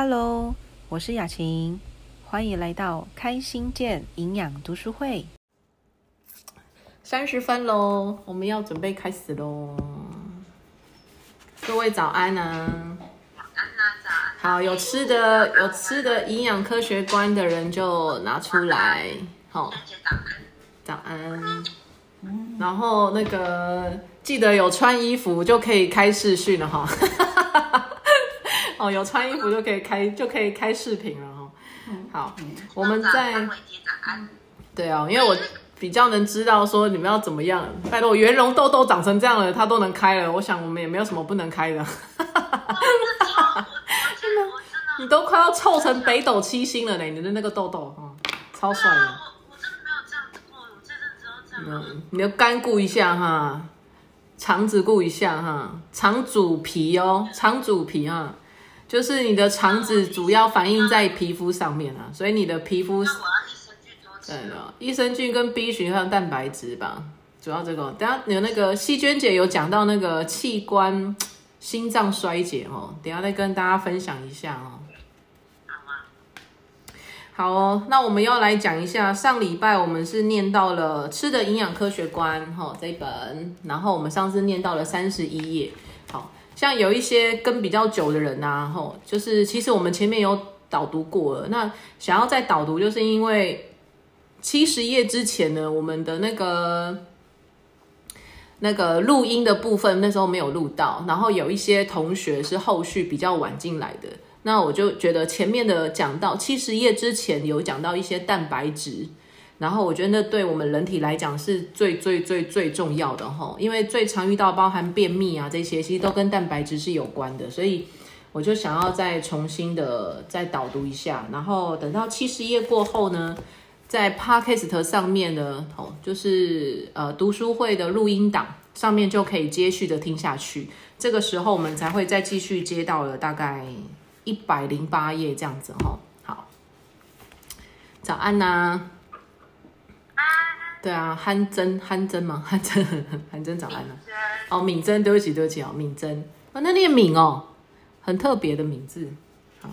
Hello，我是雅琴，欢迎来到开心健营养读书会。三十分喽，我们要准备开始喽。各位早安啊！安啊早安。好，有吃的有吃的营养科学观的人就拿出来。好，早安。早安。然后那个记得有穿衣服就可以开视讯了哈。哦，有穿衣服就可以开就可以开视频了哈。好，我们在。对啊，因为我比较能知道说你们要怎么样。拜托，圆融痘痘长成这样了，它都能开了，我想我们也没有什么不能开的。真的，你都快要凑成北斗七星了呢，你的那个痘痘，嗯，超帅的。我我真的没有这样子过，我这阵子都这样。嗯，你的肝顾一下哈，肠子顾一下哈，肠主皮哦，肠主皮哈，就是你的肠子主要反映在皮肤上面啊，所以你的皮肤对。的，益生菌跟 B 群还有蛋白质吧，主要这个。等下有那个细娟姐有讲到那个器官心脏衰竭哦，等下再跟大家分享一下哦。好啊。好哦，那我们要来讲一下，上礼拜我们是念到了《吃的营养科学观》哈这一本，然后我们上次念到了三十一页。像有一些跟比较久的人呐、吼，就是其实我们前面有导读过了，那想要再导读，就是因为七十页之前呢，我们的那个那个录音的部分那时候没有录到，然后有一些同学是后续比较晚进来的，那我就觉得前面的讲到七十页之前有讲到一些蛋白质，然后我觉得那对我们人体来讲是最最最最重要的吼，因为最常遇到包含便秘啊这些，其实都跟蛋白质是有关的，所以我就想要再重新的再导读一下，然后等到七十页过后呢，在 Podcast 上面呢，哦，就是呃读书会的录音档上面就可以接续的听下去，这个时候我们才会再继续接到了大概一百零八页这样子吼。好，早安呐、对啊，憨珍憨珍吗？憨珍憨珍早安啊、哦，敏珍，对不起，对不起哦，敏珍，哦，那念敏哦，很特别的名字。好，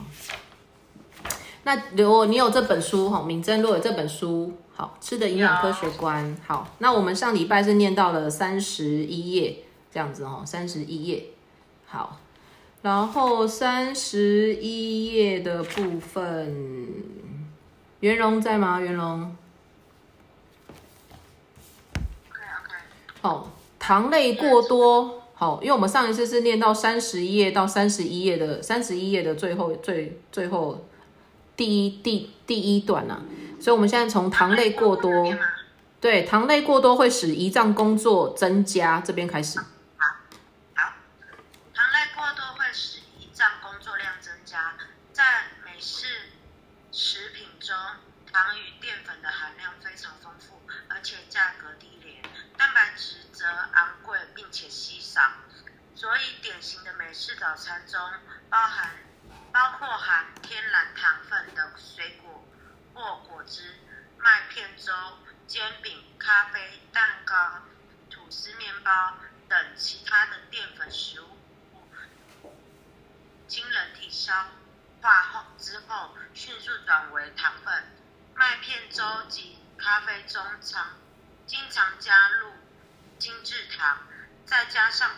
那如果你有这本书哈，敏珍如果有这本书，好吃的营养科学观，好，那我们上礼拜是念到了三十一页这样子哦，三十一页，好，然后三十一页的部分，袁荣在吗？袁荣？OK 哦。糖类过多，好，因为我们上一次是念到三十页到三十一页的三十一页的最后最最后第一第第一段啊，所以我们现在从糖类过多，对，糖类过多会使胰脏工作增加，这边开始。好，糖类过多会使胰脏工作量增加，在美式食品中，糖与淀粉的含量非常丰富，而且价格低廉，蛋白质则昂贵并且稀少，所以典型的美式早餐中包含包括含天然糖分的水果或果汁、麦片粥、煎饼、咖啡、蛋糕、吐司面包等其他的淀粉食物，经人体消化后之后，迅速转为糖分。麦片粥及咖啡中常经常加入精制糖，再加上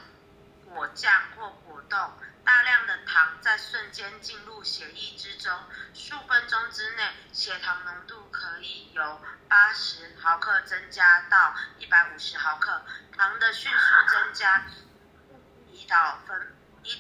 果酱或果冻，大量的糖在瞬间进入血液之中，数分钟之内，血糖浓度可以由八十毫克增加到一百五十毫克。糖的迅速增加，胰岛分胰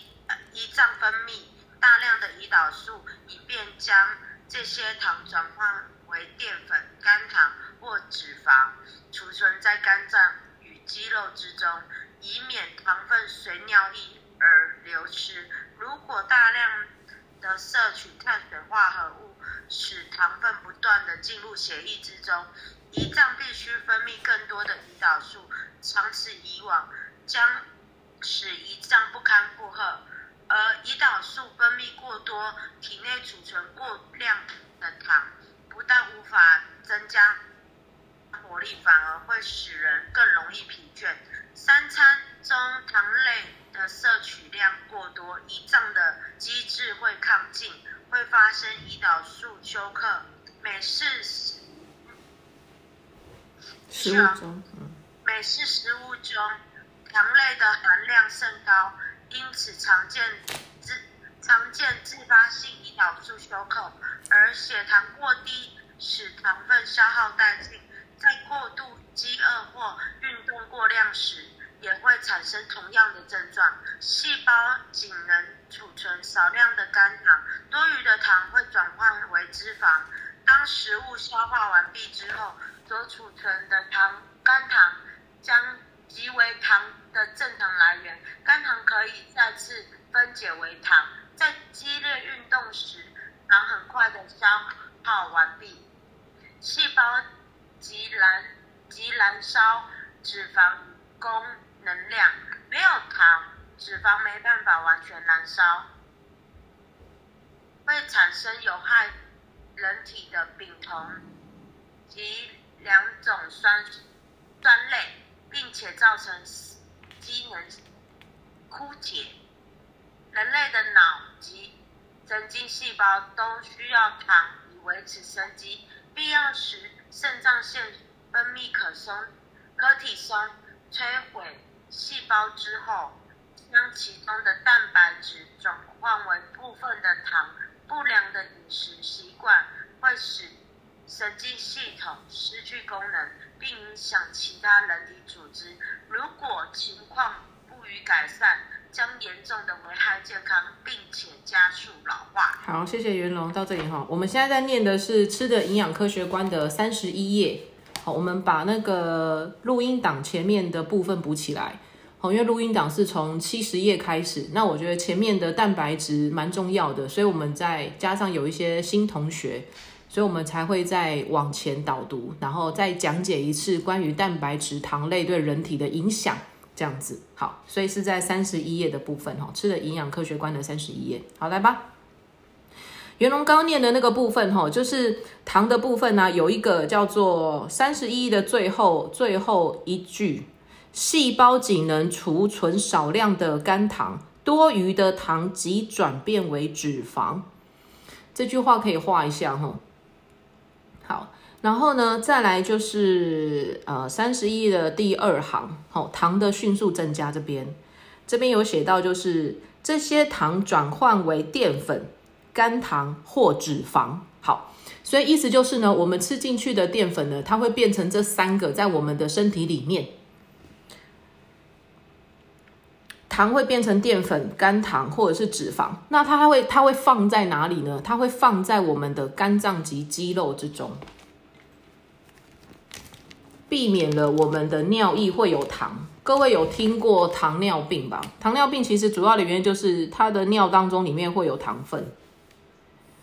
胰脏分泌大量的胰岛素，以便将这些糖转换为淀粉、肝糖或脂肪，储存在肝脏与肌肉之中，以免糖分随尿液而流失。如果大量的摄取碳水化合物，使糖分不断的进入血液之中，胰脏必须分泌更多的胰岛素，长此以往将使胰脏不堪负荷。而胰岛素分泌过多，体内储存过量的糖，不但无法增加活力，反而会使人更容易疲倦。三餐中糖类的摄取量过多，胰脏的机制会亢进，会发生胰岛素休克。每四十食物中，嗯，每次食物中糖类的含量甚高，因此常见自常见自发性胰岛素休克，而血糖过低使糖分消耗殆尽，在过度饥饿或运动过量时，也会产生同样的症状。细胞仅能储存少量的肝糖，多余的糖会转换为脂肪。当食物消化完毕之后，所储存的糖肝糖将即为糖的正常来源。肝糖可以再次分解为糖，在激烈运动时，糖很快的消耗完毕，细胞即燃即燃烧脂肪供能量。没有糖，脂肪没办法完全燃烧，会产生有害。人体的丙酮及两种酸酸类，并且造成机能枯竭。人类的脑及神经细胞都需要糖以维持生机，必要时肾脏腺分泌可松可体松，摧毁细胞之后，将其中的蛋白质转换为部分的糖。不良的饮食习惯会使神经系统失去功能，并影响其他人体组织。如果情况不予改善，将严重的危害健康，并且加速老化。好，谢谢袁龙，到这里哈。我们现在在念的是《吃的营养科学观》的三十一页。我们把那个录音档前面的部分补起来。好，因为录音档是从七十页开始，那我觉得前面的蛋白质蛮重要的，所以我们再加上有一些新同学，所以我们才会再往前导读，然后再讲解一次关于蛋白质、糖类对人体的影响，这样子。好，所以是在三十一页的部分哈，吃的营养科学观的三十一页。好，来吧。袁龙刚念的那个部分哈，就是糖的部分呢，有一个叫做三十一的最后最后一句。细胞仅能储存少量的肝糖，多余的糖即转变为脂肪。这句话可以画一下哈。好，然后呢，再来就是呃三十一的第二行，好，糖的迅速增加。这边这边有写到，就是这些糖转换为淀粉、肝糖或脂肪。好，所以意思就是呢，我们吃进去的淀粉呢，它会变成这三个在我们的身体里面。糖会变成淀粉、肝糖或者是脂肪，那它会它会放在哪里呢？它会放在我们的肝脏及肌肉之中，避免了我们的尿液会有糖。各位有听过糖尿病吧？糖尿病其实主要的原因就是它的尿当中里面会有糖分。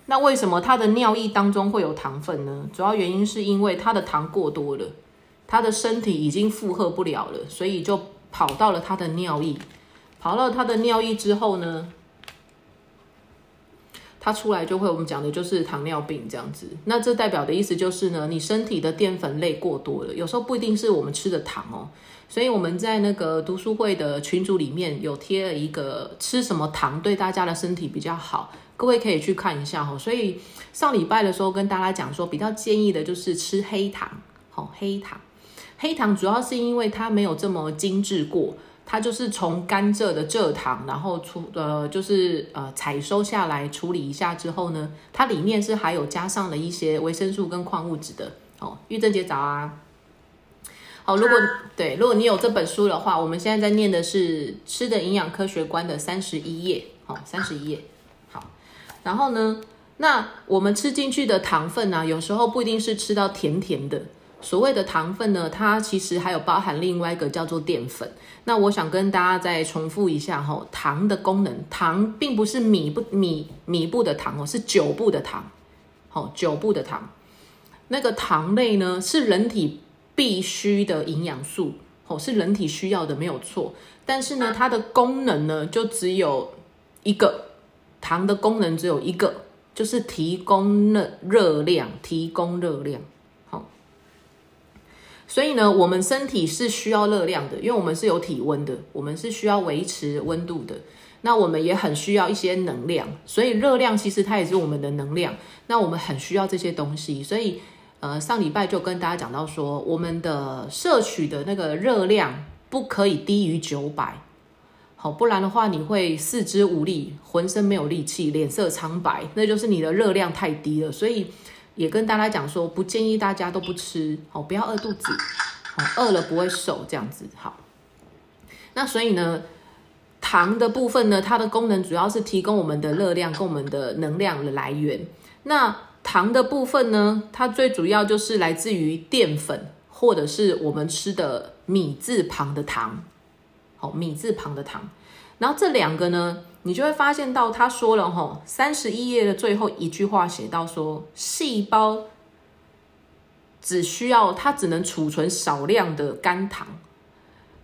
那为什么他的尿液当中会有糖分呢？主要原因是因为他的糖过多了，他的身体已经负荷不了了，所以就跑到了他的尿液。好了，他的尿液之后呢，他出来就会我们讲的就是糖尿病这样子。那这代表的意思就是呢，你身体的淀粉类过多了，有时候不一定是我们吃的糖哦。所以我们在那个读书会的群组里面有贴了一个吃什么糖对大家的身体比较好，各位可以去看一下哈。所以上礼拜的时候跟大家讲说，比较建议的就是吃黑糖，好黑糖，黑糖主要是因为它没有这么精致过。它就是从甘蔗的蔗糖，然后出呃，就是呃采收下来处理一下之后呢，它里面是还有加上了一些维生素跟矿物质的哦。玉珍姐早啊，好，如果对，如果你有这本书的话，我们现在在念的是《吃的营养科学观》的三十一页，好，三十一页，好，然后呢，那我们吃进去的糖分呢，有时候不一定是吃到甜甜的。所谓的糖分呢，它其实还有包含另外一个叫做淀粉。那我想跟大家再重复一下哈，糖的功能，糖并不是米不米米布的糖哦，是酒布的糖，好酒布的糖。那个糖类呢，是人体必需的营养素，哦，是人体需要的，没有错。但是呢，它的功能呢，就只有一个，糖的功能只有一个，就是提供热热量，提供热量。好所以呢，我们身体是需要热量的，因为我们是有体温的，我们是需要维持温度的。那我们也很需要一些能量，所以热量其实它也是我们的能量。那我们很需要这些东西，所以呃上礼拜就跟大家讲到说，我们的摄取的那个热量不可以低于九百，好，不然的话你会四肢无力，浑身没有力气，脸色苍白，那就是你的热量太低了。所以也跟大家讲说，不建议大家都不吃，好，不要饿肚子，好，饿了不会瘦这样子。好，那所以呢？糖的部分呢，它的功能主要是提供我们的热量跟我们的能量的来源。那糖的部分呢，它最主要就是来自于淀粉或者是我们吃的米字旁的糖，好，米字旁的糖。然后这两个呢，你就会发现到他说了哈，三十一页的最后一句话写到说，细胞只需要它只能储存少量的甘糖，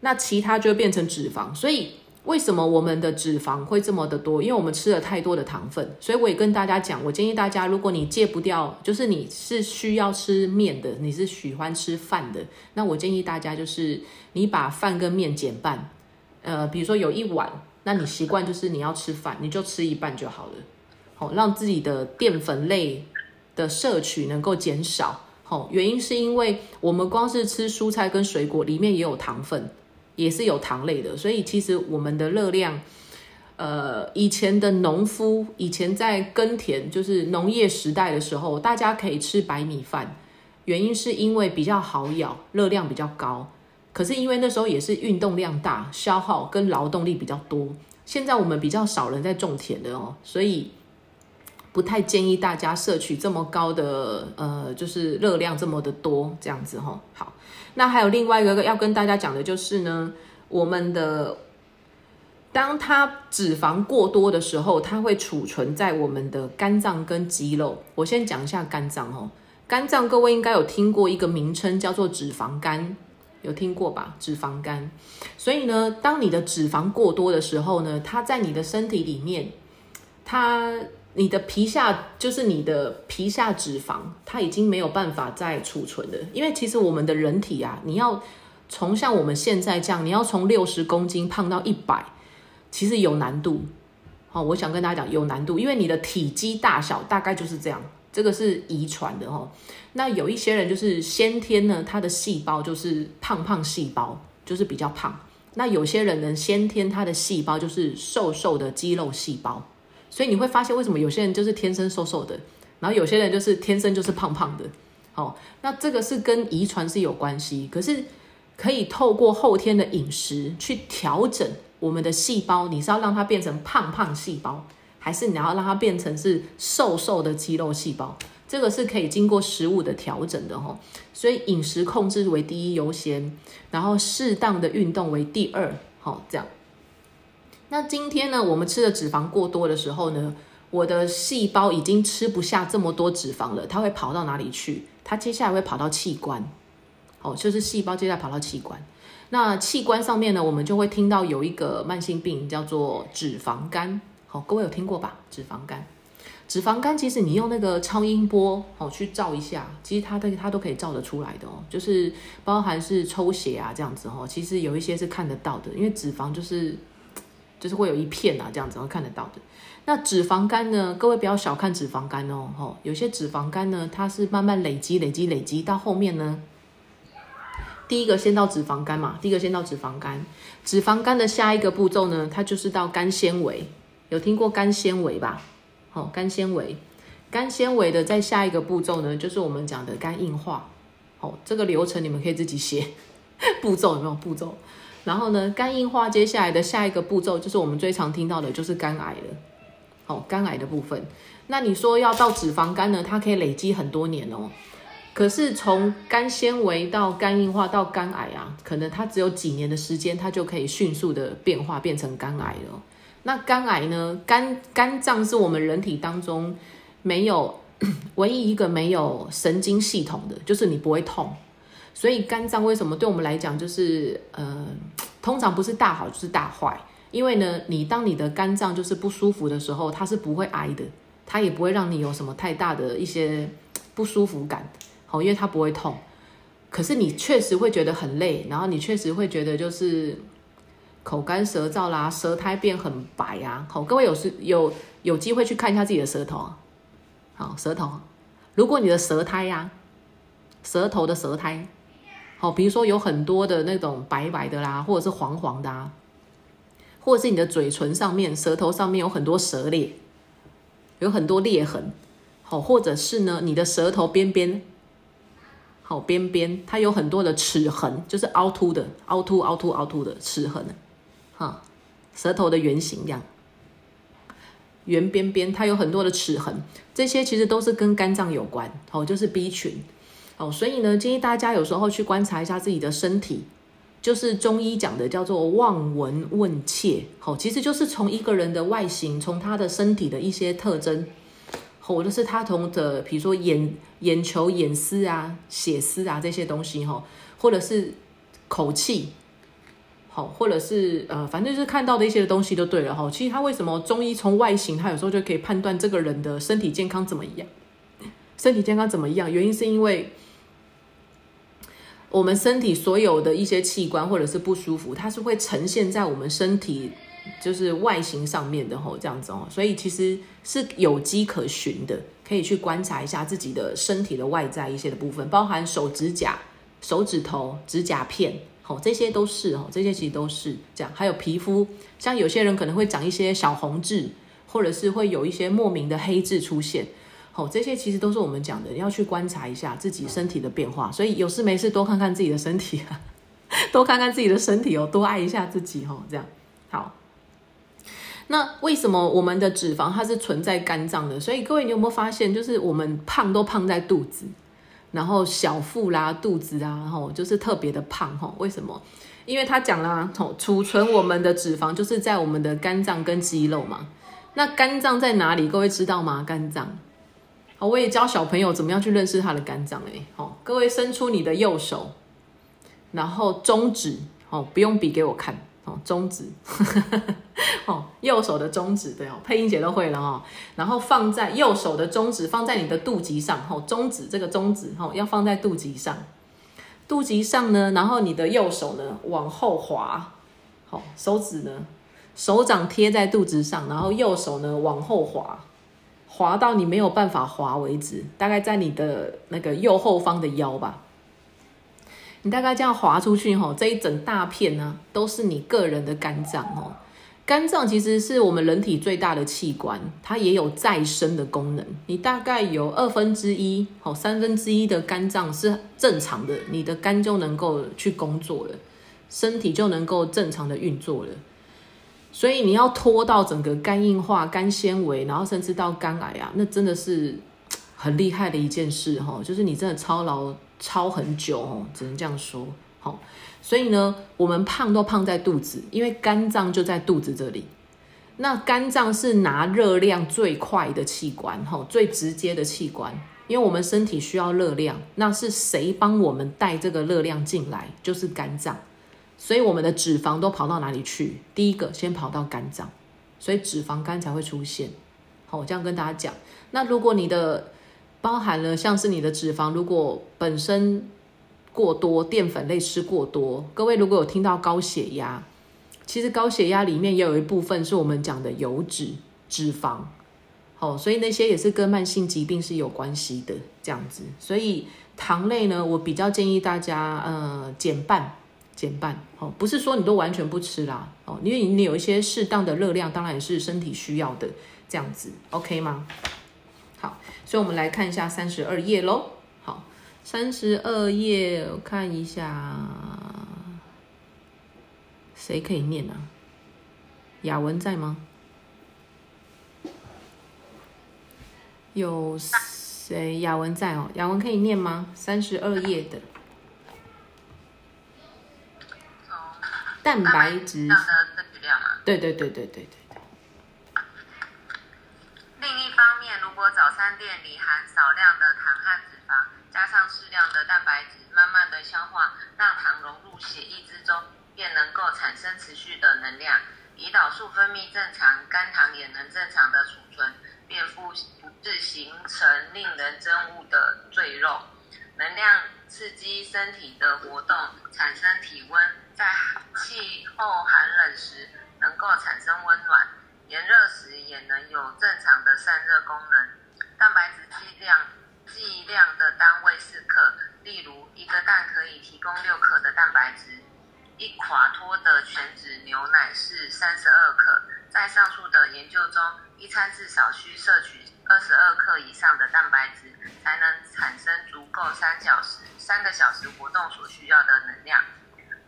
那其他就会变成脂肪，所以。为什么我们的脂肪会这么的多？因为我们吃了太多的糖分，所以我也跟大家讲，我建议大家，如果你戒不掉，就是你是需要吃面的，你是喜欢吃饭的，那我建议大家就是你把饭跟面减半，呃，比如说有一碗，那你习惯就是你要吃饭，你就吃一半就好了，好，让自己的淀粉类的摄取能够减少。好，原因是因为我们光是吃蔬菜跟水果里面也有糖分。也是有糖类的，所以其实我们的热量，呃，以前的农夫以前在耕田，就是农业时代的时候，大家可以吃白米饭，原因是因为比较好咬，热量比较高。可是因为那时候也是运动量大，消耗跟劳动力比较多。现在我们比较少人在种田的哦，所以不太建议大家摄取这么高的，呃，就是热量这么的多这样子哈。好。那还有另外一个要跟大家讲的就是呢，我们的当它脂肪过多的时候，它会储存在我们的肝脏跟肌肉。我先讲一下肝脏哦，肝脏各位应该有听过一个名称叫做脂肪肝，有听过吧？脂肪肝。所以呢，当你的脂肪过多的时候呢，它在你的身体里面，它。你的皮下就是你的皮下脂肪，它已经没有办法再储存了。因为其实我们的人体啊，你要从像我们现在这样，你要从六十公斤胖到一百，其实有难度。好，我想跟大家讲有难度，因为你的体积大小大概就是这样，这个是遗传的哈。那有一些人就是先天呢，他的细胞就是胖胖细胞，就是比较胖。那有些人呢，先天他的细胞就是瘦瘦的肌肉细胞。所以你会发现，为什么有些人就是天生瘦瘦的，然后有些人就是天生就是胖胖的。哦，那这个是跟遗传是有关系，可是可以透过后天的饮食去调整我们的细胞。你是要让它变成胖胖细胞，还是你要让它变成是瘦瘦的肌肉细胞？这个是可以经过食物的调整的哈。所以饮食控制为第一优先，然后适当的运动为第二。好，这样。那今天呢，我们吃的脂肪过多的时候呢，我的细胞已经吃不下这么多脂肪了，它会跑到哪里去？它接下来会跑到器官，哦，就是细胞接下来跑到器官。那器官上面呢，我们就会听到有一个慢性病叫做脂肪肝，好，各位有听过吧？脂肪肝，脂肪肝其实你用那个超音波哦去照一下，其实它的它都可以照得出来的哦，就是包含是抽血啊这样子哦，其实有一些是看得到的，因为脂肪就是。就是会有一片啊，这样子会看得到的。那脂肪肝呢？各位不要小看脂肪肝哦，吼，有些脂肪肝呢，它是慢慢累积、累积、累积到后面呢。第一个先到脂肪肝嘛，第一个先到脂肪肝。脂肪肝的下一个步骤呢，它就是到肝纤维。有听过肝纤维吧？好，肝纤维，肝纤维的在下一个步骤呢，就是我们讲的肝硬化。好，这个流程你们可以自己写 步骤，有没有步骤？然后呢，肝硬化接下来的下一个步骤就是我们最常听到的，就是肝癌了。哦，肝癌的部分。那你说要到脂肪肝呢，它可以累积很多年哦。可是从肝纤维到肝硬化到肝癌啊，可能它只有几年的时间，它就可以迅速的变化变成肝癌了。那肝癌呢，肝肝脏是我们人体当中没有唯一一个没有神经系统的，就是你不会痛。所以肝脏为什么对我们来讲就是呃，通常不是大好就是大坏？因为呢，你当你的肝脏就是不舒服的时候，它是不会挨的，它也不会让你有什么太大的一些不舒服感，好，因为它不会痛。可是你确实会觉得很累，然后你确实会觉得就是口干舌燥啦，舌苔变很白啊。好，各位有时有有机会去看一下自己的舌头啊。好，舌头，如果你的舌苔呀，舌头的舌苔，好，比如说有很多的那种白白的啦，或者是黄黄的啊，或者是你的嘴唇上面、舌头上面有很多舌裂，有很多裂痕，好，或者是呢，你的舌头边边。好边边，它有很多的齿痕，就是凹凸的、凹凸、凹凸、凹凸的齿痕，哈，舌头的圆形样，圆边边，它有很多的齿痕，这些其实都是跟肝脏有关，哦，就是 B 群，哦，所以呢，建议大家有时候去观察一下自己的身体，就是中医讲的叫做望闻问切，哦，其实就是从一个人的外形，从他的身体的一些特征。或者是他从的，比如说眼眼球、眼丝啊、血丝啊这些东西哈，或者是口气，好，或者是呃，反正就是看到的一些东西就对了哈。其实他为什么中医从外形，他有时候就可以判断这个人的身体健康怎么样？身体健康怎么样？原因是因为我们身体所有的一些器官或者是不舒服，它是会呈现在我们身体。就是外形上面的吼，这样子哦，所以其实是有迹可循的，可以去观察一下自己的身体的外在一些的部分，包含手指甲、手指头、指甲片，哦，这些都是哦，这些其实都是这样。还有皮肤，像有些人可能会长一些小红痣，或者是会有一些莫名的黑痣出现，哦，这些其实都是我们讲的，要去观察一下自己身体的变化。所以有事没事多看看自己的身体，多看看自己的身体哦，多爱一下自己哦，这样好。那为什么我们的脂肪它是存在肝脏的？所以各位，你有没有发现，就是我们胖都胖在肚子，然后小腹啦、肚子啊，然后，就是特别的胖，吼，为什么？因为他讲了，吼，储存我们的脂肪就是在我们的肝脏跟肌肉嘛。那肝脏在哪里？各位知道吗？肝脏，好，我也教小朋友怎么样去认识他的肝脏，哎，好，各位伸出你的右手，然后中指，哦，不用比给我看。哦，中指，哦，右手的中指，对哦，配音姐都会了哦。然后放在右手的中指放在你的肚脐上，哦，中指这个中指，哦，要放在肚脐上，肚脐上呢，然后你的右手呢往后滑，好，手指呢，手掌贴在肚子上，然后右手呢往后滑，滑到你没有办法滑为止，大概在你的那个右后方的腰吧。你大概这样滑出去吼，这一整大片呢，都是你个人的肝脏哦。肝脏其实是我们人体最大的器官，它也有再生的功能。你大概有二分之一，哦，三分之一的肝脏是正常的，你的肝就能够去工作了，身体就能够正常的运作了。所以你要拖到整个肝硬化、肝纤维，然后甚至到肝癌啊，那真的是很厉害的一件事哈，就是你真的操劳。超很久哦，只能这样说。好，所以呢，我们胖都胖在肚子，因为肝脏就在肚子这里。那肝脏是拿热量最快的器官，哈，最直接的器官。因为我们身体需要热量，那是谁帮我们带这个热量进来？就是肝脏。所以我们的脂肪都跑到哪里去？第一个先跑到肝脏，所以脂肪肝才会出现。好，我这样跟大家讲。那如果你的包含了像是你的脂肪，如果本身过多，淀粉类吃过多，各位如果有听到高血压，其实高血压里面也有一部分是我们讲的油脂脂肪，好，所以那些也是跟慢性疾病是有关系的这样子。所以糖类呢，我比较建议大家呃减半，减半，哦，不是说你都完全不吃啦，哦，因为你有一些适当的热量，当然也是身体需要的这样子，OK 吗？好，所以我们来看一下三十二页喽。好，三十二页，我看一下，谁可以念啊？雅文在吗？有谁？雅文在哦，雅文可以念吗？三十二页的蛋白质。对对对对对对。早餐店里含少量的糖和脂肪，加上适量的蛋白质，慢慢的消化，让糖融入血液之中，便能够产生持续的能量。胰岛素分泌正常，肝糖也能正常的储存，便不不致形成令人憎恶的赘肉。能量刺激身体的活动，产生体温，在气候寒冷时能够产生温暖，炎热时也能有正常的散热功能。蛋白质剂量剂量的单位是克，例如一个蛋可以提供六克的蛋白质，一垮脱的全脂牛奶是三十二克。在上述的研究中，一餐至少需摄取二十二克以上的蛋白质，才能产生足够三小时三个小时活动所需要的能量。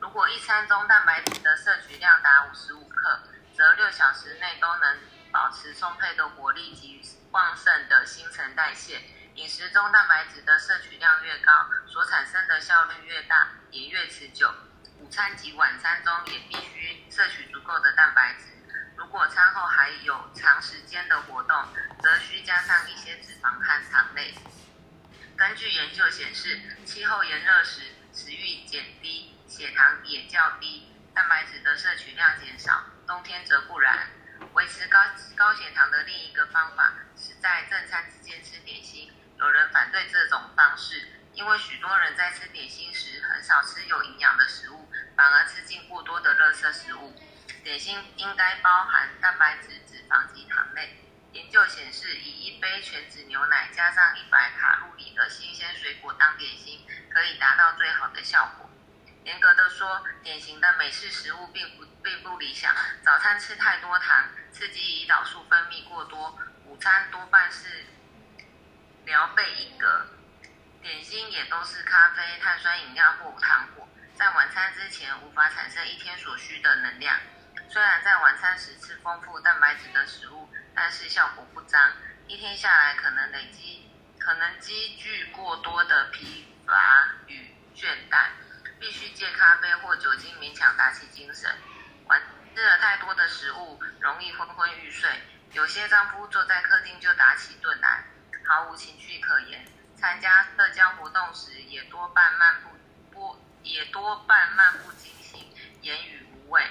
如果一餐中蛋白质的摄取量达五十五克，则六小时内都能保持充沛的活力及旺盛的新陈代谢。饮食中蛋白质的摄取量越高，所产生的效率越大，也越持久。午餐及晚餐中也必须摄取足够的蛋白质。如果餐后还有长时间的活动，则需加上一些脂肪和糖类。根据研究显示，气候炎热时，食欲减低。血糖也较低，蛋白质的摄取量减少，冬天则不然。维持高高血糖的另一个方法是在正餐之间吃点心。有人反对这种方式，因为许多人在吃点心时很少吃有营养的食物，反而吃进过多的垃圾食物。点心应该包含蛋白质、脂肪及糖类。研究显示，以一杯全脂牛奶加上一百卡路里的新鲜水果当点心，可以达到最好的效果。严格的说，典型的美式食物并不并不理想。早餐吃太多糖，刺激胰岛素分泌过多；午餐多半是聊备一格，点心也都是咖啡、碳酸饮料或糖果。在晚餐之前无法产生一天所需的能量。虽然在晚餐时吃丰富蛋白质的食物，但是效果不彰。一天下来可能累积，可能积聚过多的疲乏与倦怠。必须借咖啡或酒精勉强打起精神。晚吃了太多的食物，容易昏昏欲睡。有些丈夫坐在客厅就打起盹来，毫无情趣可言。参加社交活动时，也多半漫不不也多半漫不经心，言语无味。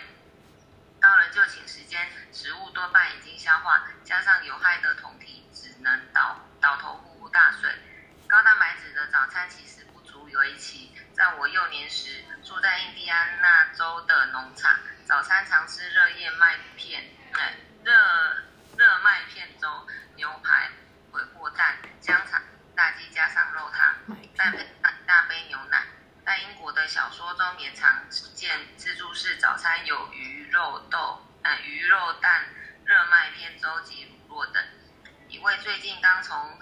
到了就寝时间，食物多半已经消化，加上有害的酮体，只能倒倒头呼呼大睡。高蛋白质的早餐其实不足为奇。在我幼年时，住在印第安纳州的农场，早餐常吃热燕麦片，哎，热热麦片粥、牛排、回锅蛋、香肠、大鸡加上肉汤，再配大大杯牛奶。在英国的小说中，也常见自助式早餐有鱼肉豆、呃鱼肉蛋、热麦片粥及乳酪等。一位最近刚从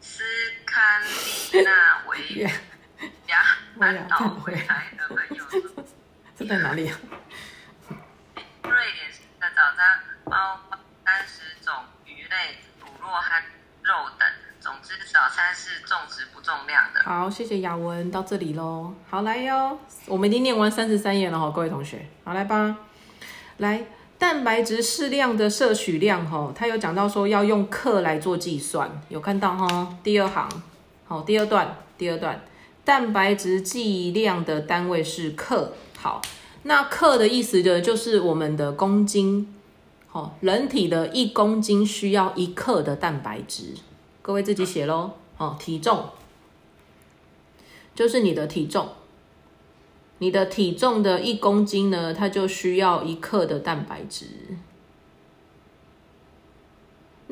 斯堪的纳维。家搬到回来的朋友，这在哪里啊？瑞典的早餐包三十种鱼类、乳酪和肉等。总之，早餐是重质不重量的。好，谢谢雅文，到这里喽。好，来哟，我们已经念完三十三页了哈，各位同学，好来吧。来，蛋白质适量的摄取量哈，他有讲到说要用克来做计算，有看到哈？第二行，好，第二段，第二段。蛋白质剂量的单位是克，好，那克的意思呢，就是我们的公斤，好，人体的一公斤需要一克的蛋白质，各位自己写喽，好，体重就是你的体重，你的体重的一公斤呢，它就需要一克的蛋白质。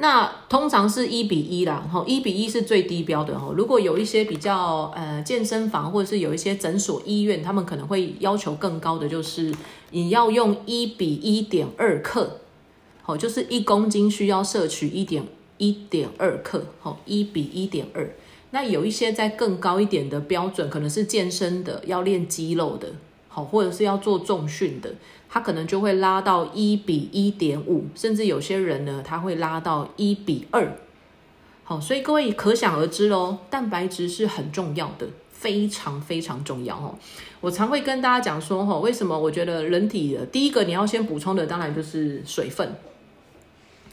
那通常是一比一啦，吼，一比一是最低标的吼。如果有一些比较呃健身房或者是有一些诊所医院，他们可能会要求更高的，就是你要用一比一点二克，好，就是一公斤需要摄取一点一点二克，好，一比一点二。那有一些在更高一点的标准，可能是健身的，要练肌肉的，好，或者是要做重训的。它可能就会拉到一比一点五，甚至有些人呢，他会拉到一比二。好，所以各位可想而知喽，蛋白质是很重要的，非常非常重要哦。我常会跟大家讲说，哈，为什么我觉得人体的第一个你要先补充的，当然就是水分，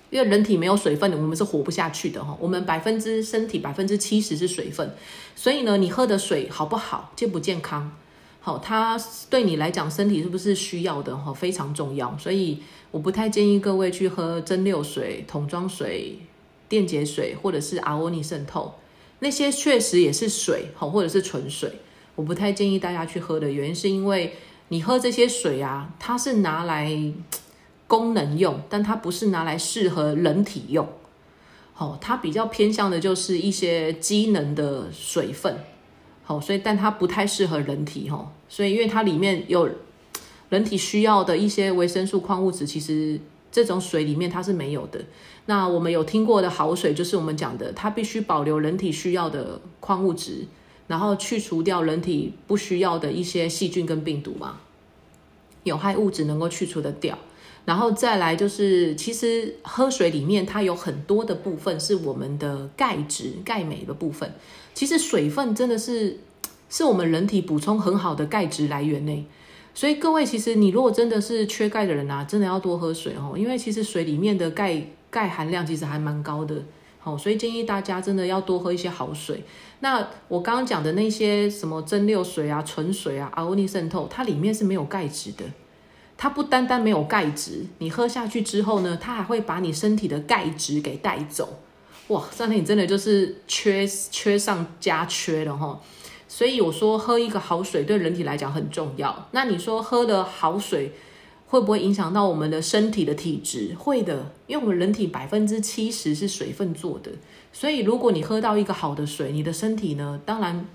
因为人体没有水分，我们是活不下去的哈。我们百分之身体百分之七十是水分，所以呢，你喝的水好不好，健不健康？好，它对你来讲身体是不是需要的？哈，非常重要，所以我不太建议各位去喝蒸馏水、桶装水、电解水或者是阿欧尼渗透，那些确实也是水，好或者是纯水，我不太建议大家去喝的原因是因为你喝这些水啊，它是拿来功能用，但它不是拿来适合人体用。哦，它比较偏向的就是一些机能的水分。好，所以但它不太适合人体。哈，所以因为它里面有人体需要的一些维生素、矿物质，其实这种水里面它是没有的。那我们有听过的好水，就是我们讲的，它必须保留人体需要的矿物质。然后去除掉人体不需要的一些细菌跟病毒嘛，有害物质能够去除的掉。然后再来就是，其实喝水里面它有很多的部分是我们的钙质、钙镁的部分。其实水分真的是 是我们人体补充很好的钙质来源呢。所以各位，其实你如果真的是缺钙的人啊，真的要多喝水哦，因为其实水里面的钙钙含量其实还蛮高的。好，所以建议大家真的要多喝一些好水。那我刚刚讲的那些什么蒸馏水啊、纯水啊、阿欧尼渗透，它里面是没有钙质的。它不单单没有钙质，你喝下去之后呢，它还会把你身体的钙质给带走。哇，那你真的就是缺缺上加缺了哈。所以我说喝一个好水对人体来讲很重要。那你说喝的好水会不会影响到我们的身体的体质？会的，因为我们人体百分之七十是水分做的。所以，如果你喝到一个好的水，你的身体呢，当然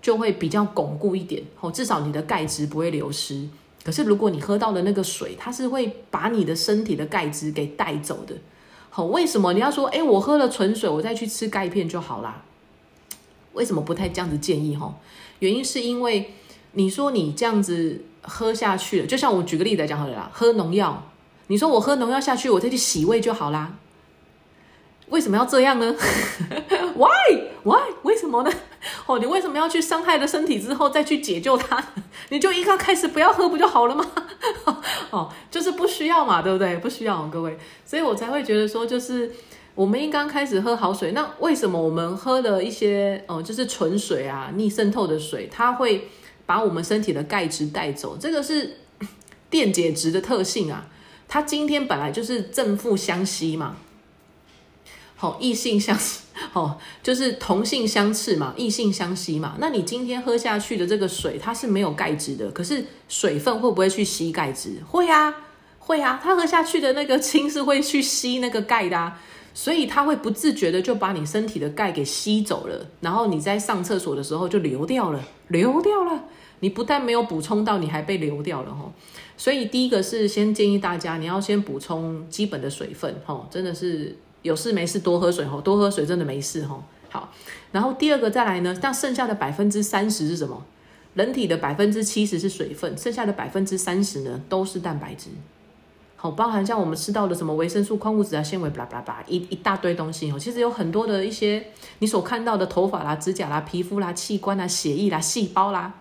就会比较巩固一点哦，至少你的钙质不会流失。可是，如果你喝到的那个水，它是会把你的身体的钙质给带走的。好，为什么你要说，哎，我喝了纯水，我再去吃钙片就好啦？为什么不太这样子建议？哈，原因是因为你说你这样子喝下去了，就像我举个例子来讲好了啦，喝农药，你说我喝农药下去，我再去洗胃就好啦。为什么要这样呢？Why Why 为什么呢？哦，你为什么要去伤害了身体之后再去解救它？你就一刚开始不要喝不就好了吗？哦，就是不需要嘛，对不对？不需要各位，所以我才会觉得说，就是我们应刚开始喝好水。那为什么我们喝的一些哦，就是纯水啊、逆渗透的水，它会把我们身体的钙质带走？这个是 电解质的特性啊。它今天本来就是正负相吸嘛。好，异性相，哦，就是同性相斥嘛，异性相吸嘛。那你今天喝下去的这个水，它是没有钙质的，可是水分会不会去吸钙质？会啊，会啊，它喝下去的那个氢是会去吸那个钙的啊，所以它会不自觉的就把你身体的钙给吸走了，然后你在上厕所的时候就流掉了，流掉了。你不但没有补充到，你还被流掉了哈。所以第一个是先建议大家，你要先补充基本的水分哈，真的是。有事没事多喝水吼，多喝水真的没事吼。好，然后第二个再来呢，那剩下的百分之三十是什么？人体的百分之七十是水分，剩下的百分之三十呢都是蛋白质。好，包含像我们吃到的什么维生素、矿物质啊、纤维，巴拉巴拉一一大堆东西哦。其实有很多的一些你所看到的头发啦、指甲啦、皮肤啦、器官啦、血液啦、细胞啦，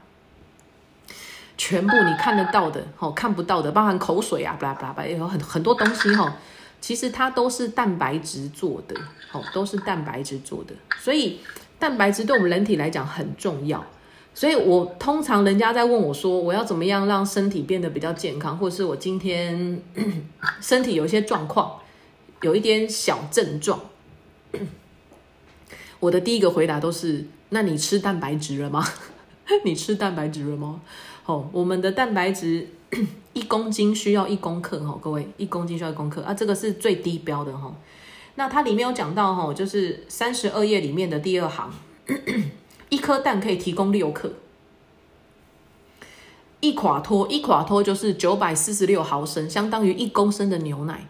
全部你看得到的，哦，看不到的，包含口水啊，巴拉巴拉巴拉，有很很多东西哈。其实它都是蛋白质做的，哦，都是蛋白质做的，所以蛋白质对我们人体来讲很重要。所以我通常人家在问我说，我要怎么样让身体变得比较健康，或者是我今天 身体有一些状况，有一点小症状，我的第一个回答都是：那你吃蛋白质了吗？你吃蛋白质了吗？哦，我们的蛋白质。一公斤需要一公克哈，各位，一公斤需要一公克啊，这个是最低标的哈。那它里面有讲到哈，就是三十二页里面的第二行，一颗蛋可以提供六克，一垮脱一垮脱就是九百四十六毫升，相当于一公升的牛奶，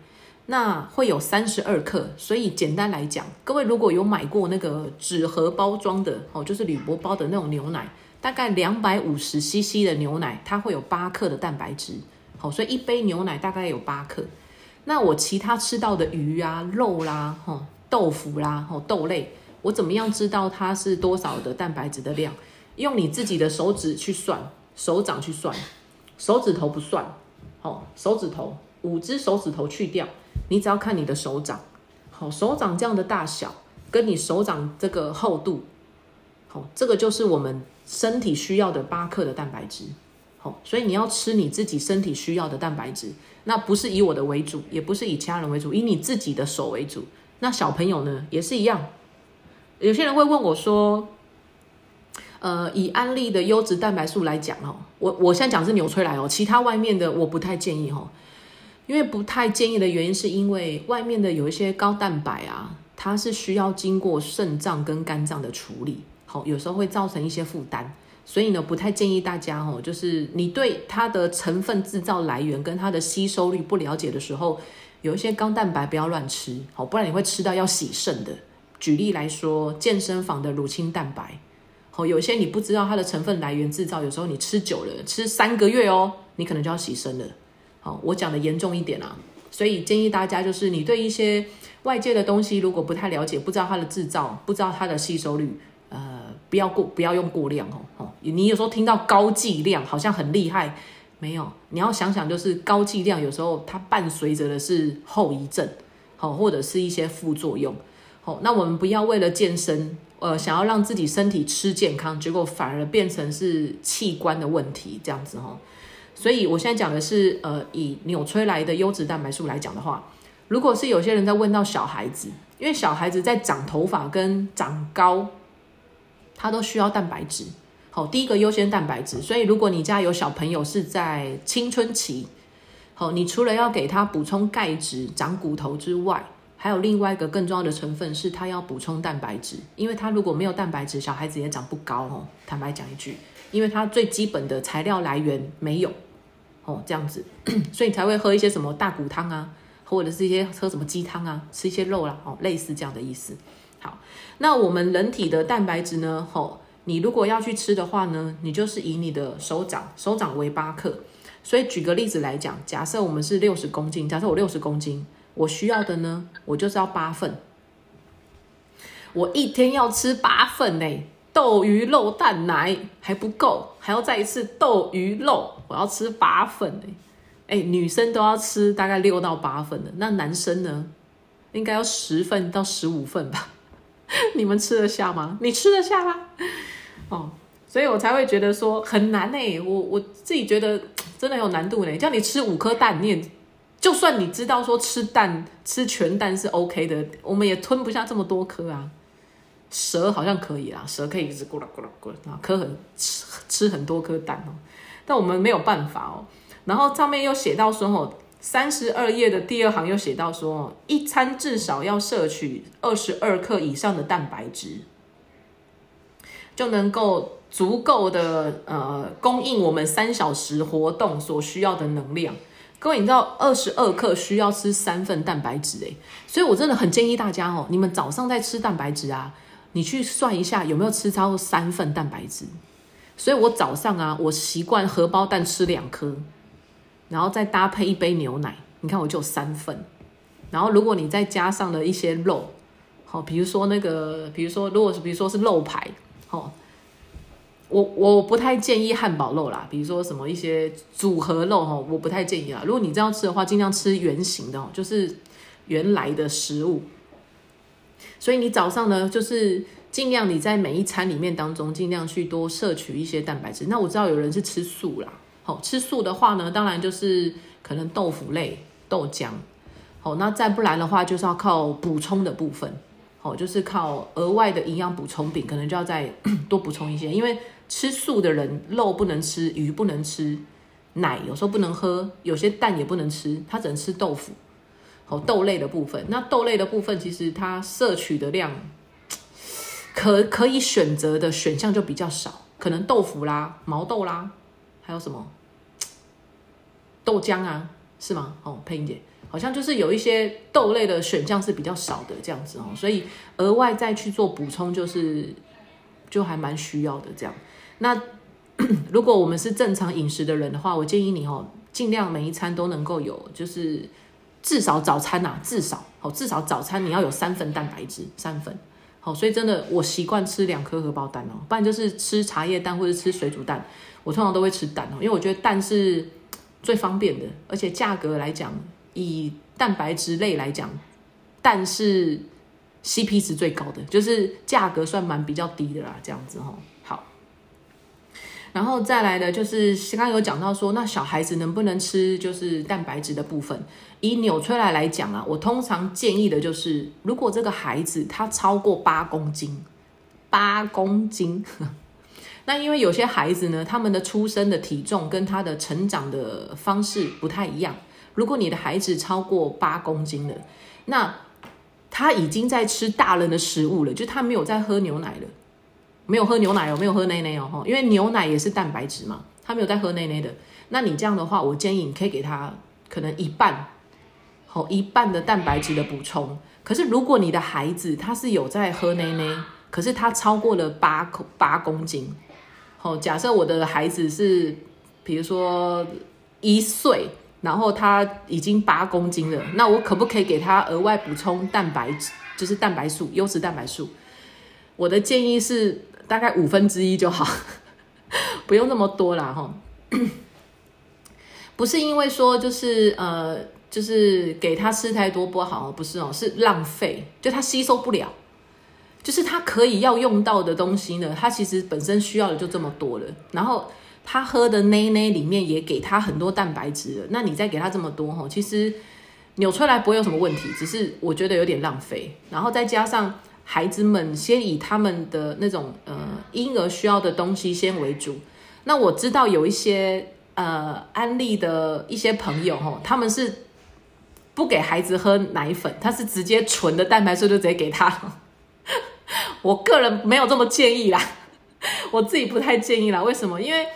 那会有三十二克。所以简单来讲，各位如果有买过那个纸盒包装的哦，就是铝箔包的那种牛奶，大概两百五十 CC 的牛奶，它会有八克的蛋白质。好，所以一杯牛奶大概有八克。那我其他吃到的鱼啊、肉啦、哈、豆腐啦、哈、豆类，我怎么样知道它是多少的蛋白质的量？用你自己的手指去算，手掌去算，手指头不算。好，手指头五只手指头去掉，你只要看你的手掌。好，手掌这样的大小，跟你手掌这个厚度，好，这个就是我们身体需要的八克的蛋白质。好所以你要吃你自己身体需要的蛋白质，那不是以我的为主，也不是以其他人为主，以你自己的手为主。那小朋友呢，也是一样。有些人会问我说：“呃，以安利的优质蛋白素来讲哦，我我现在讲是纽崔莱哦，其他外面的我不太建议哦，因为不太建议的原因是因为外面的有一些高蛋白啊，它是需要经过肾脏跟肝脏的处理，好，有时候会造成一些负担，所以呢，不太建议大家哦，就是你对它的成分制造来源跟它的吸收率不了解的时候，有一些高蛋白不要乱吃，好，不然你会吃到要洗肾的。举例来说，健身房的乳清蛋白。哦，有些你不知道它的成分来源制造，有时候你吃久了，吃三个月哦，你可能就要洗肾了。好，我讲的严重一点啊，所以建议大家就是你对一些外界的东西如果不太了解，不知道它的制造，不知道它的吸收率，呃，不要过，不要用过量哦。哦，你有时候听到高剂量好像很厉害，没有，你要想想就是高剂量有时候它伴随着的是后遗症，好，或者是一些副作用。好，那我们不要为了健身。呃，想要让自己身体吃健康，结果反而变成是器官的问题，这样子哦。所以我现在讲的是，呃，以纽崔莱的优质蛋白素来讲的话，如果是有些人在问到小孩子，因为小孩子在长头发跟长高，它都需要蛋白质。好，第一个优先蛋白质。所以如果你家有小朋友是在青春期，好，你除了要给他补充钙质、长骨头之外，还有另外一个更重要的成分是，它要补充蛋白质，因为它如果没有蛋白质，小孩子也长不高哦。坦白讲一句，因为它最基本的材料来源没有哦，这样子，所以才会喝一些什么大骨汤啊，或者是一些喝什么鸡汤啊，吃一些肉啦，哦，类似这样的意思。好，那我们人体的蛋白质呢？吼，你如果要去吃的话呢，你就是以你的手掌，手掌为八克。所以举个例子来讲，假设我们是六十公斤，假设我六十公斤。我需要的呢，我就是要八份，我一天要吃八份呢，豆鱼肉蛋奶还不够，还要再一次豆鱼肉，我要吃八份呢。哎，女生都要吃大概六到八份的，那男生呢，应该要十份到十五份吧？你们吃得下吗？你吃得下吗？哦，所以我才会觉得说很难呢。我我自己觉得真的有难度呢。叫你吃五颗蛋，你也。就算你知道说吃蛋吃全蛋是 OK 的，我们也吞不下这么多颗啊。蛇好像可以啦，蛇可以一直咕啦咕啦咕啦，颗很吃吃很多颗蛋哦。但我们没有办法哦。然后上面又写到说哦，三十二页的第二行又写到说，一餐至少要摄取二十二克以上的蛋白质，就能够足够的呃供应我们三小时活动所需要的能量。各位，你知道二十二克需要吃三份蛋白质诶，所以我真的很建议大家哦，你们早上在吃蛋白质啊，你去算一下有没有吃超过三份蛋白质。所以我早上啊，我习惯荷包蛋吃两颗，然后再搭配一杯牛奶，你看我就三份。然后如果你再加上了一些肉，好，比如说那个，比如说如果是比如说是肉排，好。我我不太建议汉堡肉啦，比如说什么一些组合肉哈，我不太建议啦。如果你这样吃的话，尽量吃圆形的，就是原来的食物。所以你早上呢，就是尽量你在每一餐里面当中，尽量去多摄取一些蛋白质。那我知道有人是吃素啦，好吃素的话呢，当然就是可能豆腐类、豆浆。好，那再不然的话，就是要靠补充的部分，好，就是靠额外的营养补充品，可能就要再 多补充一些，因为。吃素的人，肉不能吃，鱼不能吃，奶有时候不能喝，有些蛋也不能吃，他只能吃豆腐，好豆类的部分。那豆类的部分，其实它摄取的量，可可以选择的选项就比较少，可能豆腐啦、毛豆啦，还有什么 豆浆啊，是吗？哦，佩英姐，好像就是有一些豆类的选项是比较少的这样子哦，所以额外再去做补充，就是就还蛮需要的这样。那 如果我们是正常饮食的人的话，我建议你哦，尽量每一餐都能够有，就是至少早餐呐，至少哦，至少早餐你要有三份蛋白质，三份好。所以真的，我习惯吃两颗荷包蛋哦，不然就是吃茶叶蛋或者吃水煮蛋。我通常都会吃蛋哦，因为我觉得蛋是最方便的，而且价格来讲，以蛋白质类来讲，蛋是 CP 值最高的，就是价格算蛮比较低的啦，这样子哈。然后再来的就是刚刚有讲到说，那小孩子能不能吃就是蛋白质的部分？以纽崔莱来讲啊，我通常建议的就是，如果这个孩子他超过八公斤，八公斤，那因为有些孩子呢，他们的出生的体重跟他的成长的方式不太一样。如果你的孩子超过八公斤了，那他已经在吃大人的食物了，就他没有在喝牛奶了，没有喝牛奶哦，没有喝奶奶哦，因为牛奶也是蛋白质嘛，他没有在喝奶奶的。那你这样的话，我建议你可以给他可能一半，好一半的蛋白质的补充。可是如果你的孩子他是有在喝奶奶，可是他超过了八公八公斤，好，假设我的孩子是比如说一岁。然后他已经八公斤了，那我可不可以给他额外补充蛋白质，就是蛋白素、优质蛋白素？我的建议是大概五分之一就好，不用那么多啦哈。不是因为说就是呃，就是给他吃太多不好，不是哦，是浪费，就他吸收不了，就是他可以要用到的东西呢，他其实本身需要的就这么多了，然后。他喝的奶奶里面也给他很多蛋白质了，那你再给他这么多哈，其实扭出来不会有什么问题，只是我觉得有点浪费。然后再加上孩子们先以他们的那种呃婴儿需要的东西先为主。那我知道有一些呃安利的一些朋友哦，他们是不给孩子喝奶粉，他是直接纯的蛋白质就直接给他。我个人没有这么建议啦，我自己不太建议啦。为什么？因为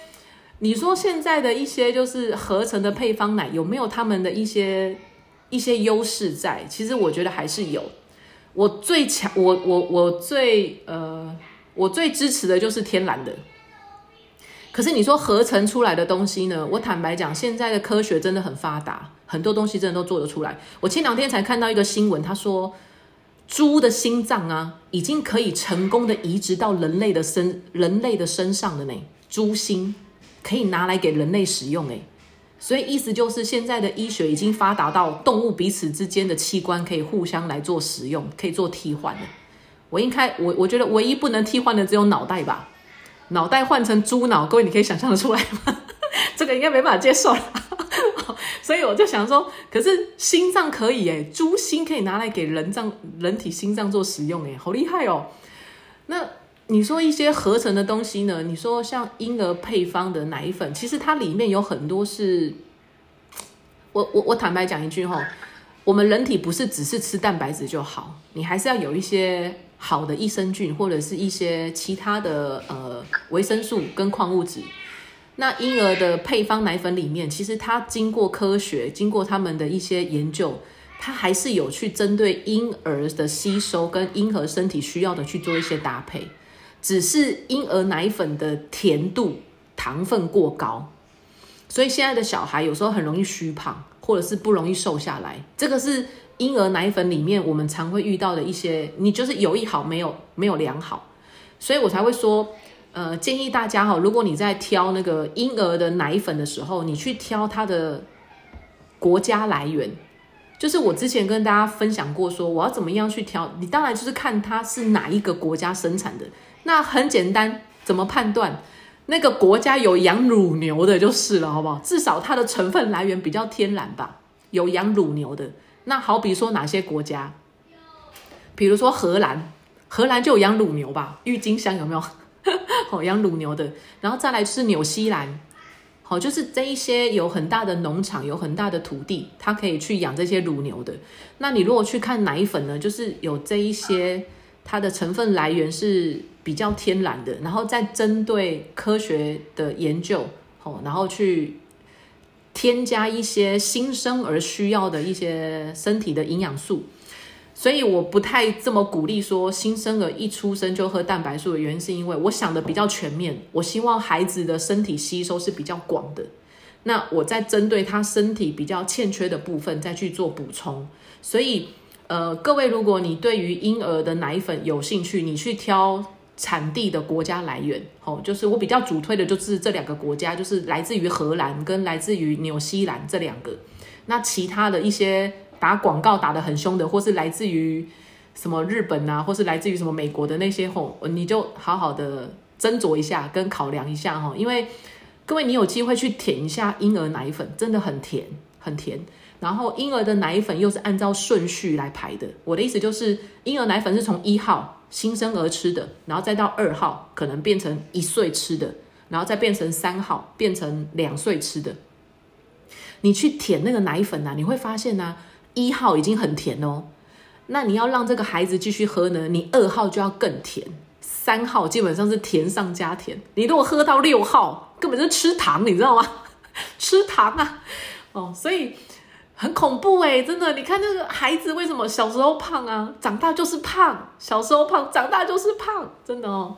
你说现在的一些就是合成的配方奶有没有他们的一些一些优势在？其实我觉得还是有。我最强，我我我最呃，我最支持的就是天然的。可是你说合成出来的东西呢？我坦白讲，现在的科学真的很发达，很多东西真的都做得出来。我前两天才看到一个新闻，他说猪的心脏啊，已经可以成功的移植到人类的身人类的身上的呢，猪心。可以拿来给人类使用诶，所以意思就是现在的医学已经发达到动物彼此之间的器官可以互相来做使用，可以做替换的。我应该我我觉得唯一不能替换的只有脑袋吧，脑袋换成猪脑，各位你可以想象得出来吗？这个应该没办法接受了。所以我就想说，可是心脏可以诶，猪心可以拿来给人脏人体心脏做使用诶，好厉害哦。那。你说一些合成的东西呢？你说像婴儿配方的奶粉，其实它里面有很多是，我我我坦白讲一句哈，我们人体不是只是吃蛋白质就好，你还是要有一些好的益生菌或者是一些其他的呃维生素跟矿物质。那婴儿的配方奶粉里面，其实它经过科学，经过他们的一些研究，它还是有去针对婴儿的吸收跟婴儿身体需要的去做一些搭配。只是婴儿奶粉的甜度、糖分过高，所以现在的小孩有时候很容易虚胖，或者是不容易瘦下来。这个是婴儿奶粉里面我们常会遇到的一些，你就是有一好没有没有良好，所以我才会说，呃，建议大家哈，如果你在挑那个婴儿的奶粉的时候，你去挑它的国家来源。就是我之前跟大家分享过，说我要怎么样去挑，你当然就是看它是哪一个国家生产的。那很简单，怎么判断？那个国家有养乳牛的，就是了，好不好？至少它的成分来源比较天然吧，有养乳牛的。那好比说哪些国家？比如说荷兰，荷兰就有养乳牛吧？郁金香有没有？哦，养乳牛的。然后再来是纽西兰，好，就是这一些有很大的农场，有很大的土地，它可以去养这些乳牛的。那你如果去看奶粉呢，就是有这一些。它的成分来源是比较天然的，然后再针对科学的研究，哦，然后去添加一些新生儿需要的一些身体的营养素，所以我不太这么鼓励说新生儿一出生就喝蛋白素的原因，是因为我想的比较全面，我希望孩子的身体吸收是比较广的，那我在针对他身体比较欠缺的部分再去做补充，所以。呃，各位，如果你对于婴儿的奶粉有兴趣，你去挑产地的国家来源，哦，就是我比较主推的，就是这两个国家，就是来自于荷兰跟来自于纽西兰这两个。那其他的一些打广告打得很凶的，或是来自于什么日本啊，或是来自于什么美国的那些，吼，你就好好的斟酌一下，跟考量一下，哈，因为各位，你有机会去舔一下婴儿奶粉，真的很甜，很甜。然后婴儿的奶粉又是按照顺序来排的。我的意思就是，婴儿奶粉是从一号新生儿吃的，然后再到二号可能变成一岁吃的，然后再变成三号变成两岁吃的。你去舔那个奶粉呐、你会发现呢、一号已经很甜哦，那你要让这个孩子继续喝呢，你二号就要更甜，三号基本上是甜上加甜。你如果喝到六号，根本是吃糖，你知道吗？吃糖啊，哦，所以很恐怖哎，真的。你看那个孩子为什么小时候胖啊，长大就是胖，小时候胖，长大就是胖，真的哦。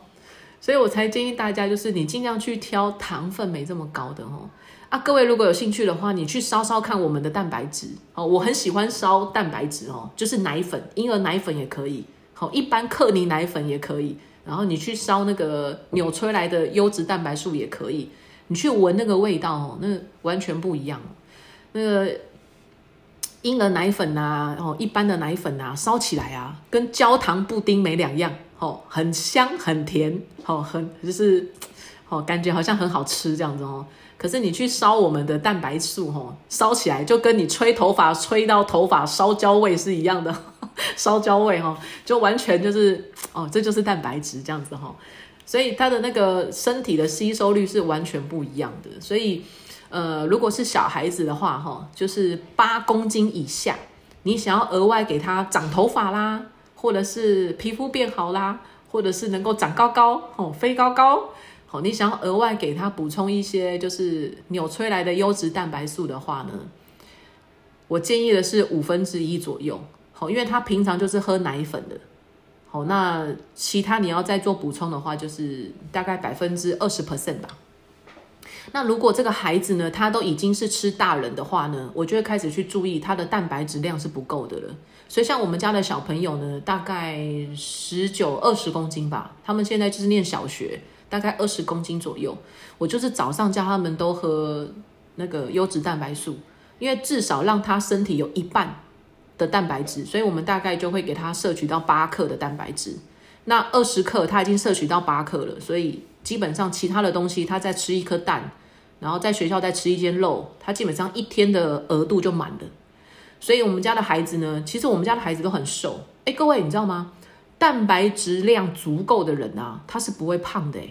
所以我才建议大家，就是你尽量去挑糖分没这么高的哦。啊，各位如果有兴趣的话，你去烧烧看我们的蛋白质哦。我很喜欢烧蛋白质哦，就是奶粉，婴儿奶粉也可以，好，一般克尼奶粉也可以。然后你去烧那个纽崔莱的优质蛋白素也可以，你去闻那个味道哦，那完全不一样。那个婴儿奶粉呐、哦，一般的奶粉呐、烧起来啊，跟焦糖布丁没两样，哦，很香很甜，哦，很就是哦，感觉好像很好吃这样子哦。可是你去烧我们的蛋白素，哦，烧起来就跟你吹头发吹到头发烧焦味是一样的，烧焦味哈、哦，就完全就是哦，这就是蛋白质这样子哈、哦。所以它的那个身体的吸收率是完全不一样的，所以。呃，如果是小孩子的话，哈，就是八公斤以下，你想要额外给他长头发啦，或者是皮肤变好啦，或者是能够长高高，哦，飞高高，哦，你想要额外给他补充一些就是纽崔莱的优质蛋白素的话呢，我建议的是五分之一左右，好，因为他平常就是喝奶粉的，好，那其他你要再做补充的话，就是大概百分之二十 percent 吧。那如果这个孩子呢，他都已经是吃大人的话呢，我就会开始去注意他的蛋白质量是不够的了。所以像我们家的小朋友呢，大概十九二十公斤吧，他们现在就是念小学，大概二十公斤左右。我就是早上叫他们都喝那个优质蛋白素，因为至少让他身体有一半的蛋白质，所以我们大概就会给他摄取到八克的蛋白质。那二十克他已经摄取到八克了，所以基本上其他的东西他再吃一颗蛋。然后在学校再吃一间肉，他基本上一天的额度就满了。所以我们家的孩子呢，其实我们家的孩子都很瘦。哎，各位你知道吗？蛋白质量足够的人啊，他是不会胖的哎。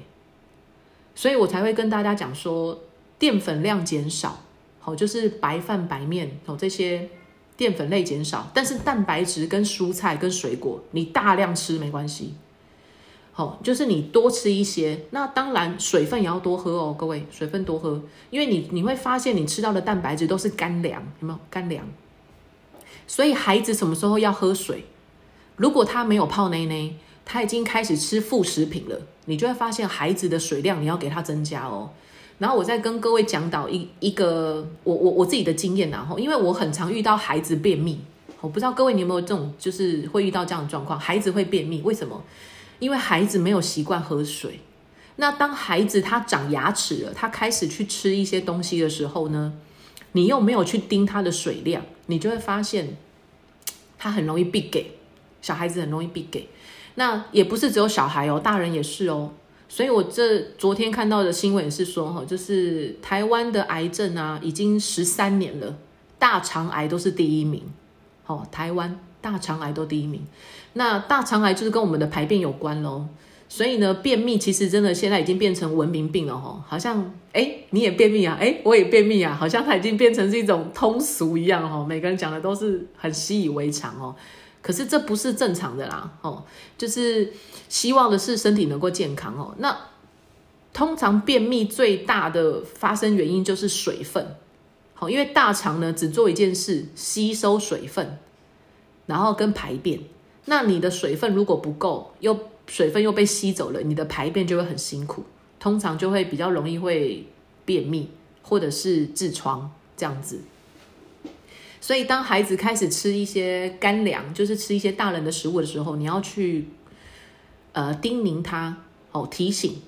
所以我才会跟大家讲说，淀粉量减少，好，就是白饭、白面哦这些淀粉类减少，但是蛋白质跟蔬菜跟水果你大量吃没关系。就是你多吃一些，那当然水分也要多喝哦，各位，水分多喝，因为你你会发现你吃到的蛋白质都是干粮，有没有干粮？所以孩子什么时候要喝水？如果他没有泡奶奶，他已经开始吃副食品了，你就会发现孩子的水量你要给他增加哦。然后我再跟各位讲导一一个我我我自己的经验然后因为我很常遇到孩子便秘，我不知道各位你有没有这种就是会遇到这样的状况，孩子会便秘，为什么？因为孩子没有习惯喝水，那当孩子他长牙齿了，他开始去吃一些东西的时候呢，你又没有去盯他的水量，你就会发现他很容易闭给，小孩子很容易闭给。那也不是只有小孩哦，大人也是哦。所以我这昨天看到的新闻是说，哈，就是台湾的癌症啊，已经十三年了，大肠癌都是第一名。哦，台湾大肠癌都第一名。那大肠癌就是跟我们的排便有关喽，所以呢，便秘其实真的现在已经变成文明病了哈，好像哎你也便秘啊，哎我也便秘啊，好像它已经变成是一种通俗一样哈，每个人讲的都是很习以为常哦，可是这不是正常的啦哦，就是希望的是身体能够健康哦。那通常便秘最大的发生原因就是水分，好，因为大肠呢只做一件事，吸收水分，然后跟排便。那你的水分如果不够，又水分又被吸走了，你的排便就会很辛苦，通常就会比较容易会便秘或者是痔疮这样子。所以当孩子开始吃一些干粮，就是吃一些大人的食物的时候，你要去呃叮咛他哦，提醒，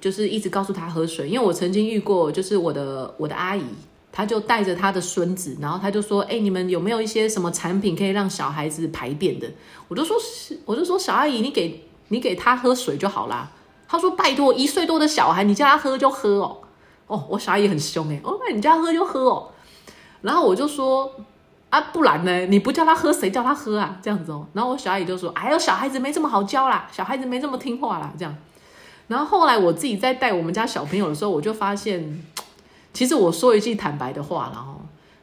就是一直告诉他喝水。因为我曾经遇过，就是我的我的阿姨。他就带着他的孙子，然后他就说：“哎、你们有没有一些什么产品可以让小孩子排便的？”我就说：“我就说小阿姨，你给你给他喝水就好啦。”他说：“拜托，一岁多的小孩，你叫他喝就喝哦。”哦，我小阿姨很凶哎、欸，哦，那你叫他喝就喝哦。然后我就說：“啊，啊，不然呢？你不叫他喝，谁叫他喝啊？这样子哦。然后我小阿姨就说：“哎呦，小孩子没这么好教啦，小孩子没这么听话啦。”这样。然后后来我自己在带我们家小朋友的时候，我就发现，其实我说一句坦白的话了哦，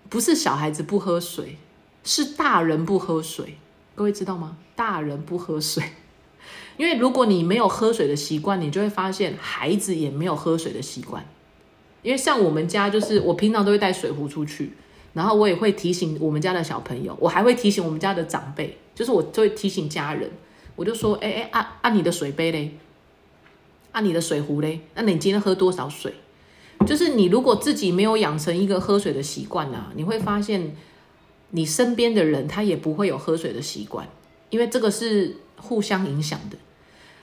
不是小孩子不喝水，是大人不喝水。各位知道吗？大人不喝水，因为如果你没有喝水的习惯，你就会发现孩子也没有喝水的习惯。因为像我们家，就是我平常都会带水壶出去。然后我也会提醒我们家的小朋友，我还会提醒我们家的长辈，就是我就会提醒家人，我就说，哎哎，按按你的水杯嘞，按你的水壶嘞，那你今天喝多少水？就是你如果自己没有养成一个喝水的习惯啊，你会发现你身边的人他也不会有喝水的习惯，因为这个是互相影响的。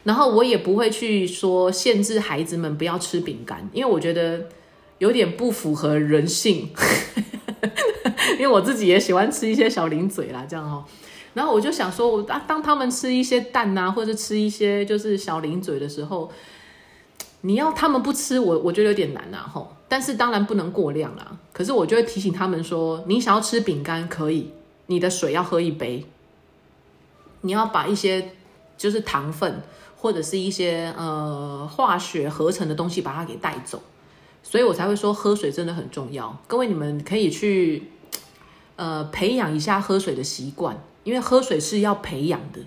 然后我也不会去说限制孩子们不要吃饼干，因为我觉得有点不符合人性。因为我自己也喜欢吃一些小零嘴啦，这样哦。然后我就想说，我当当他们吃一些蛋呐，或者吃一些就是小零嘴的时候，你要他们不吃，我我觉得有点难啊，吼。但是当然不能过量啦。可是我就会提醒他们说，你想要吃饼干可以，你的水要喝一杯，你要把一些就是糖分或者是一些呃化学合成的东西把它给带走。所以我才会说喝水真的很重要。各位，你们可以去，呃，培养一下喝水的习惯，因为喝水是要培养的。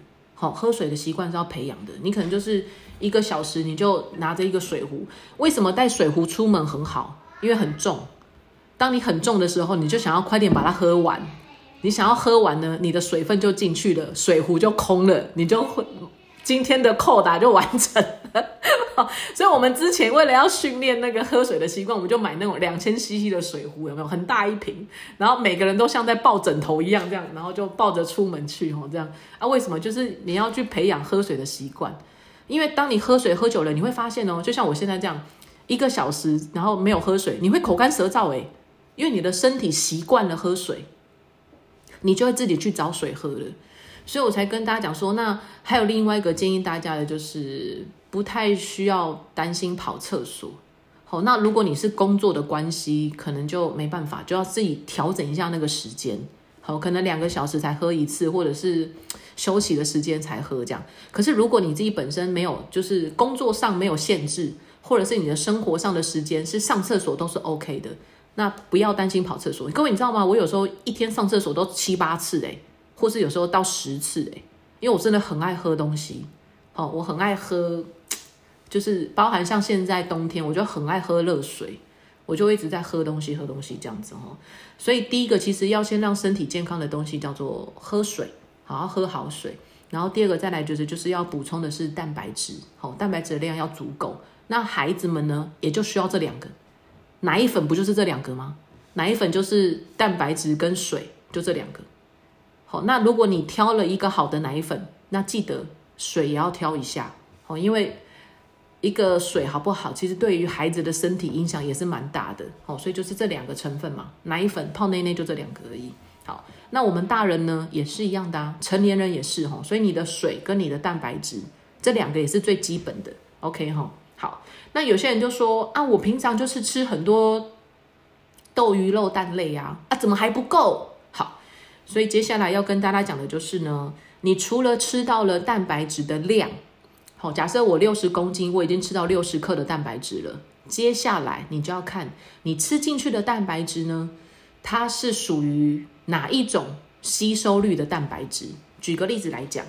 好，喝水的习惯是要培养的。你可能就是一个小时，你就拿着一个水壶。为什么带水壶出门很好？因为很重。当你很重的时候，你就想要快点把它喝完。你想要喝完呢，你的水分就进去了，水壶就空了，你就会。今天的扣打就完成 所以我们之前为了要训练那个喝水的习惯，我们就买那种两千 CC 的水壶，有没有很大一瓶？然后每个人都像在抱枕头一样这样，然后就抱着出门去哦，这样啊？为什么？就是你要去培养喝水的习惯，因为当你喝水喝久了，你会发现哦，就像我现在这样，一个小时然后没有喝水，你会口干舌燥诶，因为你的身体习惯了喝水，你就会自己去找水喝了。所以我才跟大家讲说，那还有另外一个建议大家的，就是不太需要担心跑厕所。好，那如果你是工作的关系，可能就没办法，就要自己调整一下那个时间。好，可能两个小时才喝一次，或者是休息的时间才喝这样。可是如果你自己本身没有，就是工作上没有限制，或者是你的生活上的时间是上厕所都是 OK 的，那不要担心跑厕所。各位你知道吗？我有时候一天上厕所都七八次诶。或是有时候到十次诶，因为我真的很爱喝东西，哦，我很爱喝，就是包含像现在冬天，我就很爱喝热水，我就一直在喝东西，喝东西这样子哦。所以第一个其实要先让身体健康的东西叫做喝水，好好喝好水。然后第二个再来就是就是要补充的是蛋白质，好，蛋白质的量要足够。那孩子们呢，也就需要这两个，奶粉不就是这两个吗？奶粉就是蛋白质跟水，就这两个。好，那如果你挑了一个好的奶粉，那记得水也要挑一下哦，因为一个水好不好，其实对于孩子的身体影响也是蛮大的哦。所以就是这两个成分嘛，奶粉泡内内就这两个而已。好，那我们大人呢也是一样的啊，成年人也是哈。所以你的水跟你的蛋白质这两个也是最基本的。OK 哈，好，那有些人就说啊，我平常就是吃很多豆鱼肉蛋类啊，啊怎么还不够？好所以接下来要跟大家讲的就是呢，你除了吃到了蛋白质的量，好，假设我六十公斤，我已经吃到六十克的蛋白质了。接下来你就要看你吃进去的蛋白质呢，它是属于哪一种吸收率的蛋白质？举个例子来讲，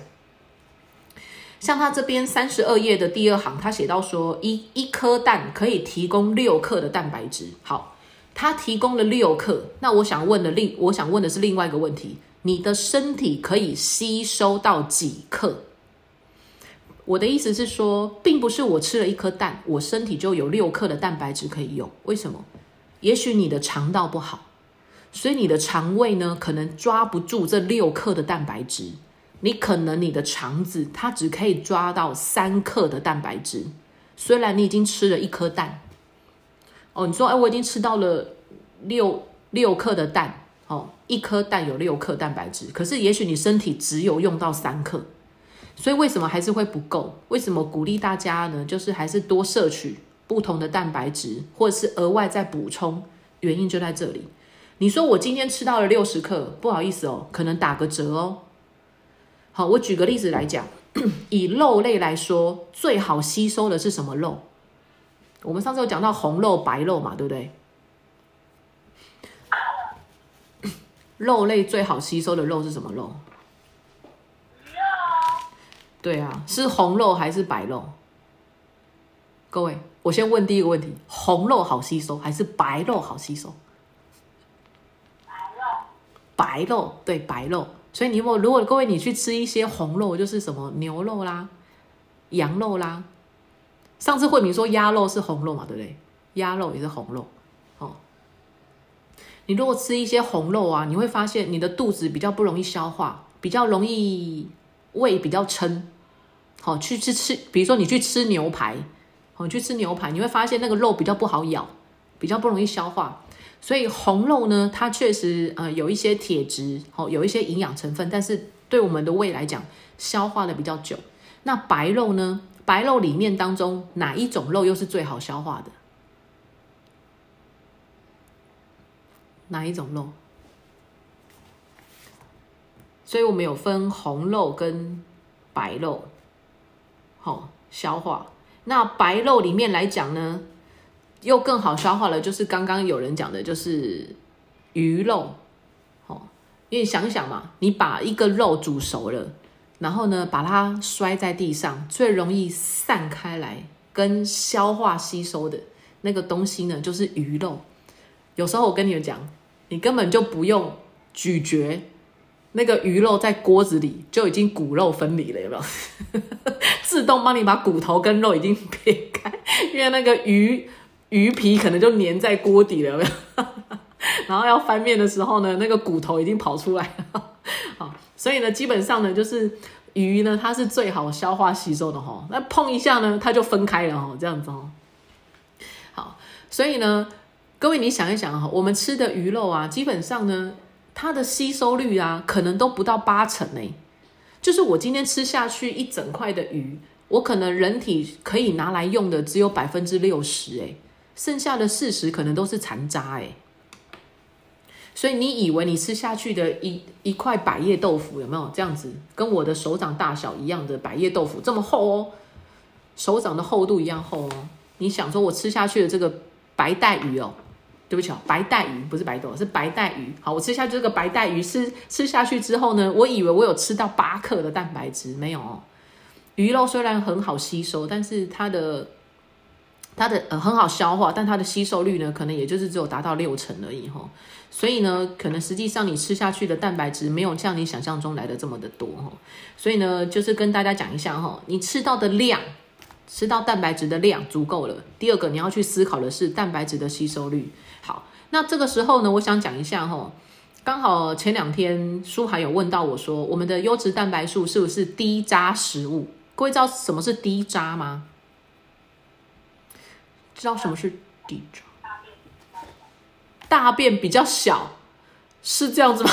像它这边三十二页的第二行，它写到说，一一颗蛋可以提供六克的蛋白质。好。它提供了六克，那我想问的另，我想问的是另外一个问题：你的身体可以吸收到几克？我的意思是说，并不是我吃了一颗蛋，我身体就有六克的蛋白质可以用。为什么？也许你的肠道不好，所以你的肠胃呢，可能抓不住这六克的蛋白质。你可能你的肠子它只可以抓到三克的蛋白质，虽然你已经吃了一颗蛋。哦，你说，哎，我已经吃到了六六克的蛋，哦，一颗蛋有六克蛋白质，可是也许你身体只有用到三克，所以为什么还是会不够？为什么鼓励大家呢？就是还是多摄取不同的蛋白质，或者是额外再补充，原因就在这里。你说我今天吃到了六十克，不好意思哦，可能打个折哦。好，我举个例子来讲，以肉类来说，最好吸收的是什么肉？我们上次有讲到红肉、白肉嘛，对不对？肉类最好吸收的肉是什么肉？对啊，是红肉还是白肉？各位，我先问第一个问题：红肉好吸收还是白肉好吸收？白肉，白肉对白肉。所以你如如果各位你去吃一些红肉，就是什么牛肉啦、羊肉啦。上次慧明说鸭肉是红肉嘛，对不对？鸭肉也是红肉。哦，你如果吃一些红肉啊，你会发现你的肚子比较不容易消化，比较容易胃比较撑。好，去吃吃，比如说你去吃牛排，哦，去吃牛排，你会发现那个肉比较不好咬，比较不容易消化。所以红肉呢，它确实呃有一些铁质，哦，有一些营养成分，但是对我们的胃来讲，消化的比较久。那白肉呢？白肉里面当中哪一种肉又是最好消化的？哪一种肉？所以我们有分红肉跟白肉，好消化。那白肉里面来讲呢？又更好消化了，就是刚刚有人讲的，就是鱼肉，哦，因为想想嘛，你把一个肉煮熟了，然后呢，把它摔在地上，最容易散开来跟消化吸收的那个东西呢，就是鱼肉。有时候我跟你们讲，你根本就不用咀嚼，那个鱼肉在锅子里就已经骨肉分离了，有没有？自动帮你把骨头跟肉已经撇开，因为那个鱼。鱼皮可能就粘在锅底了，有没有 然后要翻面的时候呢，那个骨头已经跑出来了。好，所以呢，基本上呢，就是鱼呢，它是最好消化吸收的哈。那碰一下呢，它就分开了哈，这样子哦。好，所以呢，各位你想一想哈，我们吃的鱼肉啊，基本上呢，它的吸收率啊，可能都不到八成呢。就是我今天吃下去一整块的鱼，我可能人体可以拿来用的只有百分之六十哎。剩下的四十可能都是残渣哎，所以你以为你吃下去的一一块百叶豆腐有没有这样子，跟我的手掌大小一样的百叶豆腐这么厚哦，手掌的厚度一样厚哦。你想说我吃下去的这个白带鱼哦，对不起哦，白带鱼不是白豆，是白带鱼。好，我吃下去这个白带鱼吃吃下去之后呢，我以为我有吃到八克的蛋白质，没有哦。鱼肉虽然很好吸收，但是它的。它的呃很好消化，但它的吸收率呢，可能也就是只有达到六成而已哈。所以呢，可能实际上你吃下去的蛋白质没有像你想象中来的这么的多哈。所以呢，就是跟大家讲一下哈，你吃到的量，吃到蛋白质的量足够了。第二个你要去思考的是蛋白质的吸收率。好，那这个时候呢，我想讲一下哈，刚好前两天书还有问到我说，我们的优质蛋白素是不是低渣食物？各位知道什么是低渣吗？知道什么是低渣？大便比较小，是这样子吗？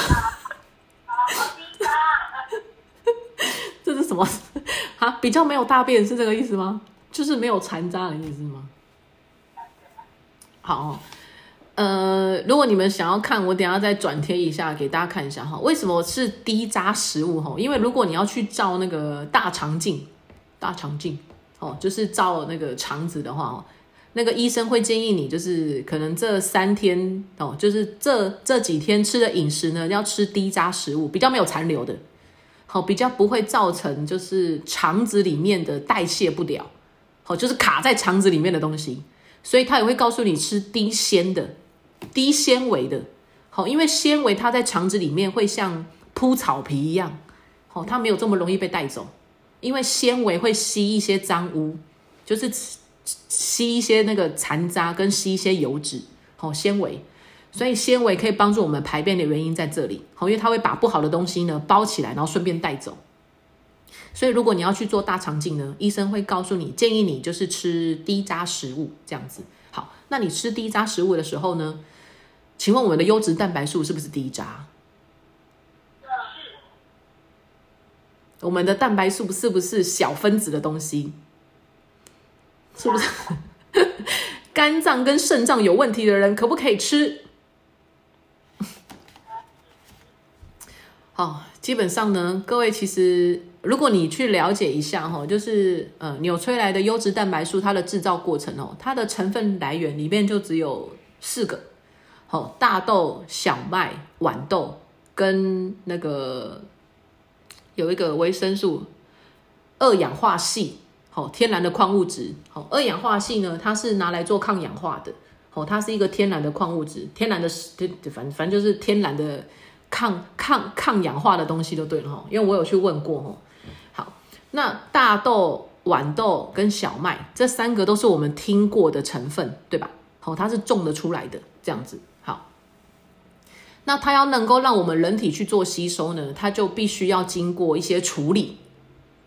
这是什么？啊，比较没有大便是这个意思吗？就是没有残渣的意思吗？好，呃，如果你们想要看，我等下再转贴一下给大家看一下哈。为什么是低渣食物哈？因为如果你要去照那个大肠镜，大肠镜哦，就是照那个肠子的话哦。那个医生会建议你，就是可能这三天哦，就是这这几天吃的饮食呢，要吃低渣食物，比较没有残留的，好，比较不会造成就是肠子里面的代谢不了，好，就是卡在肠子里面的东西，所以他也会告诉你吃低纤的、低纤维的，好，因为纤维它在肠子里面会像铺草皮一样，好，它没有这么容易被带走，因为纤维会吸一些脏污，就是。吸一些那个残渣，跟吸一些油脂，好纤维，所以纤维可以帮助我们排便的原因在这里，好，因为它会把不好的东西呢包起来，然后顺便带走。所以如果你要去做大肠镜呢，医生会告诉你，建议你就是吃低渣食物这样子。好，那你吃低渣食物的时候呢，请问我们的优质蛋白素是不是低渣？我们的蛋白素是不是小分子的东西？是不是 肝脏跟肾脏有问题的人可不可以吃？好，基本上呢，各位其实如果你去了解一下哈，就是呃纽崔莱的优质蛋白素它的制造过程哦，它的成分来源里面就只有四个，好，大豆、小麦、豌豆跟那个有一个维生素二氧化硒，好，天然的矿物质，好，二氧化硒呢，它是拿来做抗氧化的，好，它是一个天然的矿物质，天然的，反反正就是天然的。抗抗抗氧化的东西就对了哈，因为我有去问过哈。好，那大豆、豌豆跟小麦这三个都是我们听过的成分，对吧？好，它是种的出来的这样子。好，那它要能够让我们人体去做吸收呢，它就必须要经过一些处理，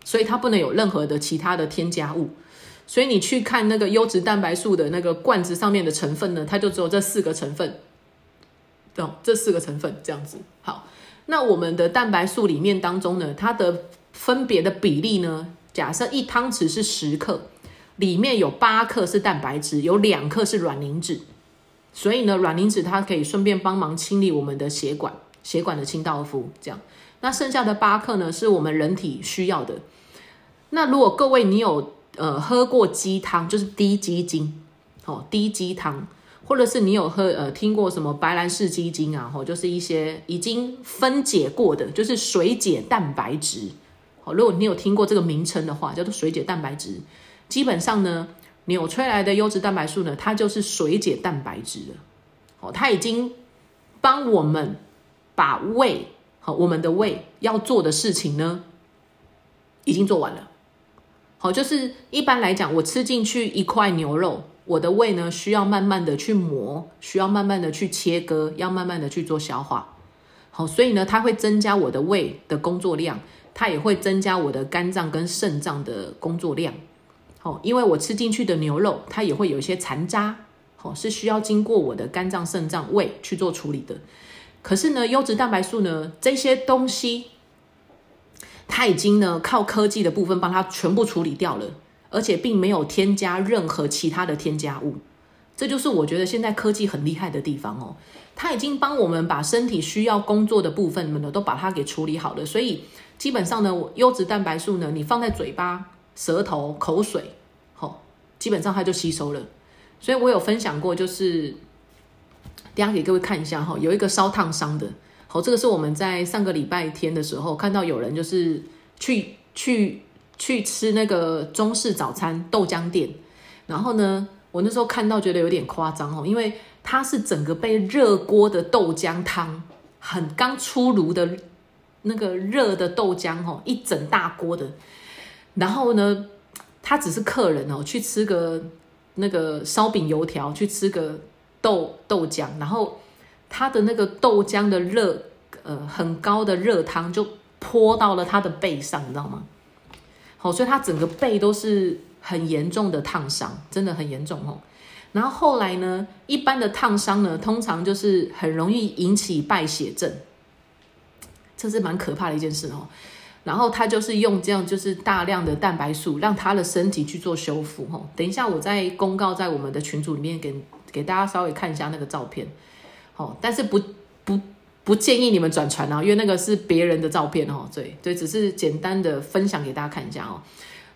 所以它不能有任何的其他的添加物。所以你去看那个优质蛋白素的那个罐子上面的成分呢，它就只有这四个成分。哦，这四个成分这样子好。那我们的蛋白素里面当中呢，它的分别的比例呢，假设一汤匙是十克，里面有八克是蛋白质，有两克是卵磷脂。所以呢，卵磷脂它可以顺便帮忙清理我们的血管，血管的清道夫。这样，那剩下的八克呢，是我们人体需要的。那如果各位你有呃喝过鸡汤，就是低鸡精，哦，低鸡汤。或者是你有喝呃听过什么白兰氏鸡精啊？吼，就是一些已经分解过的，就是水解蛋白质。哦，如果你有听过这个名称的话，叫做水解蛋白质。基本上呢，纽崔莱的优质蛋白素呢，它就是水解蛋白质的。哦，它已经帮我们把胃和我们的胃要做的事情呢，已经做完了。好，就是一般来讲，我吃进去一块牛肉。我的胃呢，需要慢慢的去磨，需要慢慢的去切割，要慢慢的去做消化。好，所以呢，它会增加我的胃的工作量，它也会增加我的肝脏跟肾脏的工作量。好，因为我吃进去的牛肉，它也会有一些残渣，好，是需要经过我的肝脏、肾脏、胃去做处理的。可是呢，优质蛋白素呢，这些东西，它已经呢，靠科技的部分帮它全部处理掉了。而且并没有添加任何其他的添加物，这就是我觉得现在科技很厉害的地方哦。它已经帮我们把身体需要工作的部分呢，都把它给处理好了。所以基本上呢，优质蛋白素呢，你放在嘴巴、舌头、口水，好，基本上它就吸收了。所以我有分享过，就是等下给各位看一下哈，有一个烧烫伤的，好，这个是我们在上个礼拜天的时候看到有人就是去去。去吃那个中式早餐豆浆店，然后呢，我那时候看到觉得有点夸张哦，因为它是整个被热锅的豆浆汤，很刚出炉的那个热的豆浆哦，一整大锅的，然后呢，他只是客人哦，去吃个那个烧饼油条，去吃个豆豆浆，然后他的那个豆浆的热，呃，很高的热汤就泼到了他的背上，你知道吗？好，所以他整个背都是很严重的烫伤，真的很严重哦。然后后来呢，一般的烫伤呢，通常就是很容易引起败血症，这是蛮可怕的一件事哦。然后他就是用这样，就是大量的蛋白素，让他的身体去做修复。哦。等一下我再公告在我们的群组里面，给给大家稍微看一下那个照片。好，但是不不。不建议你们转传啊，因为那个是别人的照片哦。对对，只是简单的分享给大家看一下哦。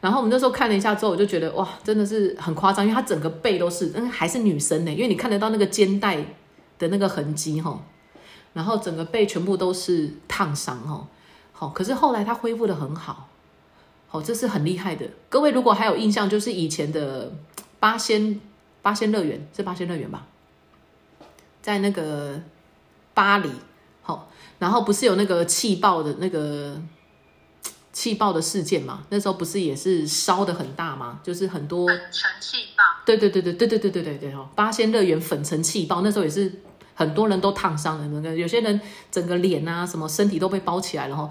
然后我们那时候看了一下之后，我就觉得哇，真的是很夸张，因为她整个背都是，嗯，还是女生呢，因为你看得到那个肩带的那个痕迹哈。然后整个背全部都是烫伤哦。好，可是后来她恢复的很好，好，这是很厉害的。各位如果还有印象，就是以前的八仙八仙乐园是八仙乐园吧，在那个巴黎。然后不是有那个气爆的那个气爆的事件嘛？那时候不是也是烧的很大吗？就是很多粉尘气爆。对对对对对对对对对对哦！八仙乐园粉尘气爆，那时候也是很多人都烫伤了，那个有些人整个脸啊什么身体都被包起来了哈。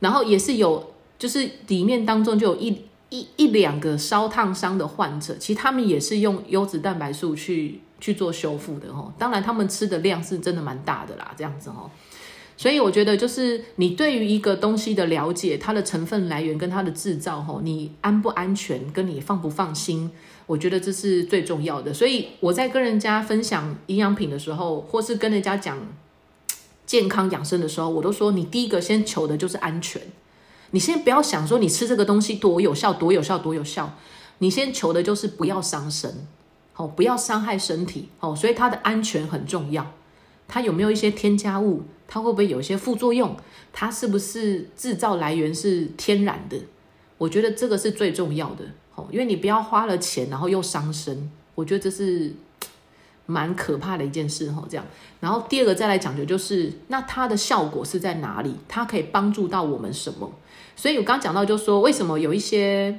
然后也是有，就是里面当中就有一一一两个烧烫伤的患者，其实他们也是用优质蛋白素去去做修复的哈。当然他们吃的量是真的蛮大的啦，这样子哈。所以我觉得，就是你对于一个东西的了解，它的成分来源跟它的制造，吼，你安不安全，跟你放不放心，我觉得这是最重要的。所以我在跟人家分享营养品的时候，或是跟人家讲健康养生的时候，我都说你第一个先求的就是安全。你先不要想说你吃这个东西多有效，多有效，多有效。你先求的就是不要伤身，哦，不要伤害身体，哦，所以它的安全很重要。它有没有一些添加物？它会不会有一些副作用？它是不是制造来源是天然的？我觉得这个是最重要的，哦，因为你不要花了钱然后又伤身，我觉得这是蛮可怕的一件事，哈，这样。然后第二个再来讲究就是，那它的效果是在哪里？它可以帮助到我们什么？所以我刚讲到，就说为什么有一些，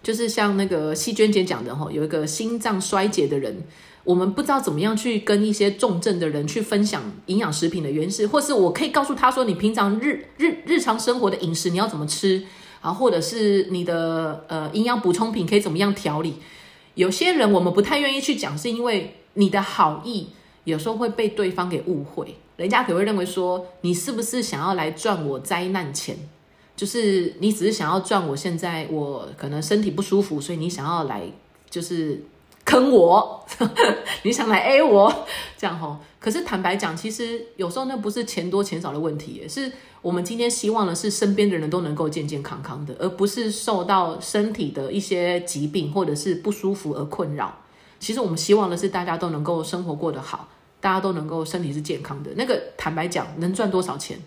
就是像那个细娟姐讲的哈，有一个心脏衰竭的人，我们不知道怎么样去跟一些重症的人去分享营养食品的原因，或是我可以告诉他说，你平常日日日常生活的饮食你要怎么吃啊，或者是你的呃营养补充品可以怎么样调理？有些人我们不太愿意去讲，是因为你的好意有时候会被对方给误会。人家可能会认为说，你是不是想要来赚我灾难钱？就是你只是想要赚我现在我可能身体不舒服，所以你想要来就是坑我，你想来 A 我这样吼。可是坦白讲，其实有时候那不是钱多钱少的问题，是我们今天希望的是身边的人都能够健健康康的，而不是受到身体的一些疾病或者是不舒服而困扰。其实我们希望的是大家都能够生活过得好。大家都能够身体是健康的，那个坦白讲，能赚多少钱？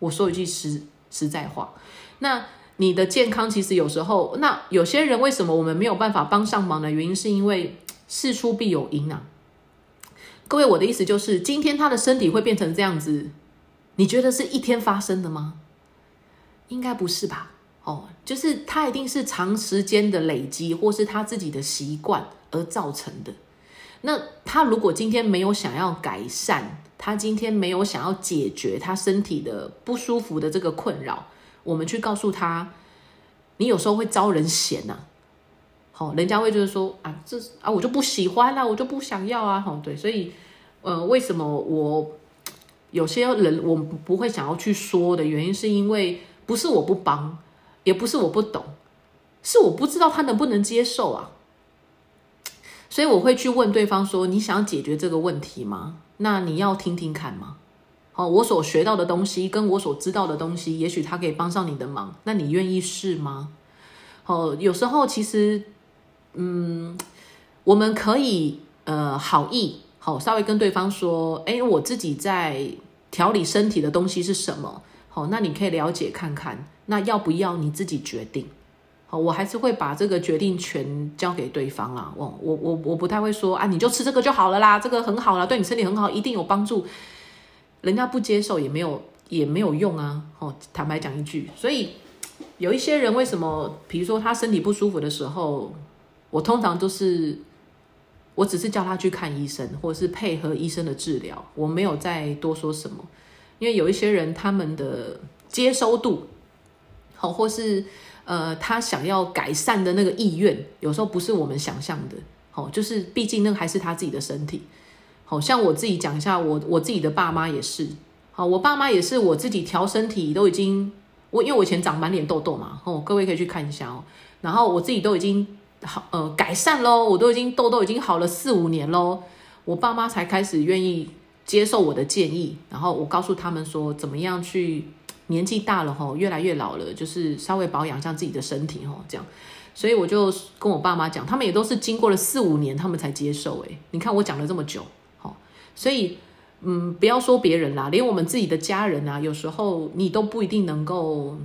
我说一句实实在话，那你的健康其实有时候，那有些人为什么我们没有办法帮上忙的原因，是因为事出必有因啊。各位，我的意思就是，今天他的身体会变成这样子，你觉得是一天发生的吗？应该不是吧？哦，就是他一定是长时间的累积，或是他自己的习惯而造成的。那他如果今天没有想要改善，他今天没有想要解决他身体的不舒服的这个困扰，我们去告诉他，你有时候会招人嫌呐。好，人家会就是说啊，这啊我就不喜欢啦，我就不想要啊。好，对，所以呃，为什么我有些人我不会想要去说的原因，是因为不是我不帮，也不是我不懂，是我不知道他能不能接受啊。所以我会去问对方说：“你想解决这个问题吗？那你要听听看吗？好，我所学到的东西跟我所知道的东西，也许他可以帮上你的忙。那你愿意试吗？哦，有时候其实，嗯，我们可以呃好意好稍微跟对方说：，哎，我自己在调理身体的东西是什么？好，那你可以了解看看。那要不要你自己决定？”好，我还是会把这个决定权交给对方啦。我我我我不太会说啊，你就吃这个就好了啦，这个很好啦，对你身体很好，一定有帮助。人家不接受也没有也没有用啊。哦，坦白讲一句，所以有一些人为什么，比如说他身体不舒服的时候，我通常都是，我只是叫他去看医生，或者是配合医生的治疗，我没有再多说什么。因为有一些人他们的接收度，好，或是。呃，他想要改善的那个意愿，有时候不是我们想象的。好，就是毕竟那个还是他自己的身体。好像我自己讲一下，我我自己的爸妈也是。好，我爸妈也是我自己调身体都已经，我因为我以前长满脸痘痘嘛，哦，各位可以去看一下哦。然后我自己都已经好呃改善喽，我都已经痘痘已经好了四五年喽，我爸妈才开始愿意接受我的建议。然后我告诉他们说，怎么样去。年纪大了吼，越来越老了，就是稍微保养一下自己的身体吼，这样。所以我就跟我爸妈讲，他们也都是经过了四五年，他们才接受。诶，你看我讲了这么久，所以嗯，不要说别人啦，连我们自己的家人啊，有时候你都不一定能够，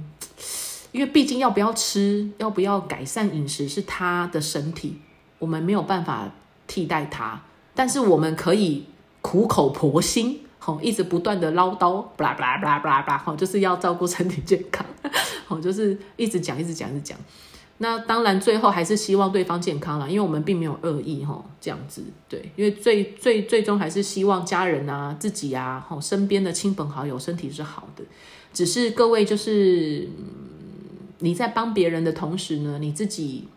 因为毕竟要不要吃，要不要改善饮食是他的身体，我们没有办法替代他，但是我们可以苦口婆心。好，一直不断的唠叨，巴拉巴拉巴拉巴拉巴拉，好，就是要照顾身体健康，好，就是一直讲，一直讲，一直讲。那当然，最后还是希望对方健康了，因为我们并没有恶意，哈，这样子，对，因为最最最终还是希望家人啊、自己啊、好身边的亲朋好友身体是好的。只是各位，就是你在帮别人的同时呢，你自己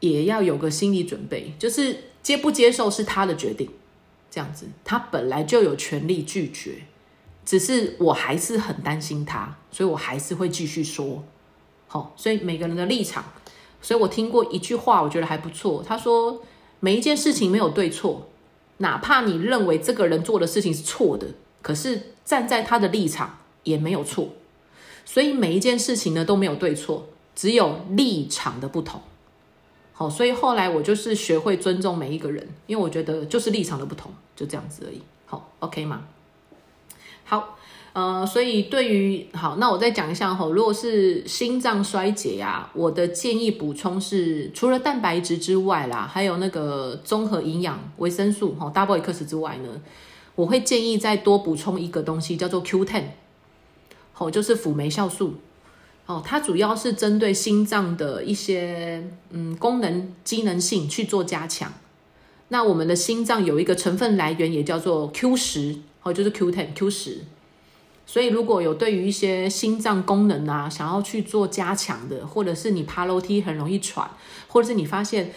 也要有个心理准备，就是接不接受是他的决定。这样子，他本来就有权利拒绝，只是我还是很担心他，所以我还是会继续说。好，所以每个人的立场，所以我听过一句话，我觉得还不错。他说，每一件事情没有对错，哪怕你认为这个人做的事情是错的，可是站在他的立场也没有错。所以每一件事情呢都没有对错，只有立场的不同。好，所以后来我就是学会尊重每一个人，因为我觉得就是立场的不同，就这样子而已。好，OK 吗？好，呃，所以对于好，那我再讲一下哈，如果是心脏衰竭呀，我的建议补充是，除了蛋白质之外啦，还有那个综合营养维生素哈，Double X 之外呢，我会建议再多补充一个东西，叫做 Q10，好，就是辅酶酵素。哦，它主要是针对心脏的一些嗯功能机能性去做加强。那我们的心脏有一个成分来源，也叫做 Q 十，哦，就是 Q ten Q 十。所以如果有对于一些心脏功能啊，想要去做加强的，或者是你爬楼梯很容易喘，或者是你发现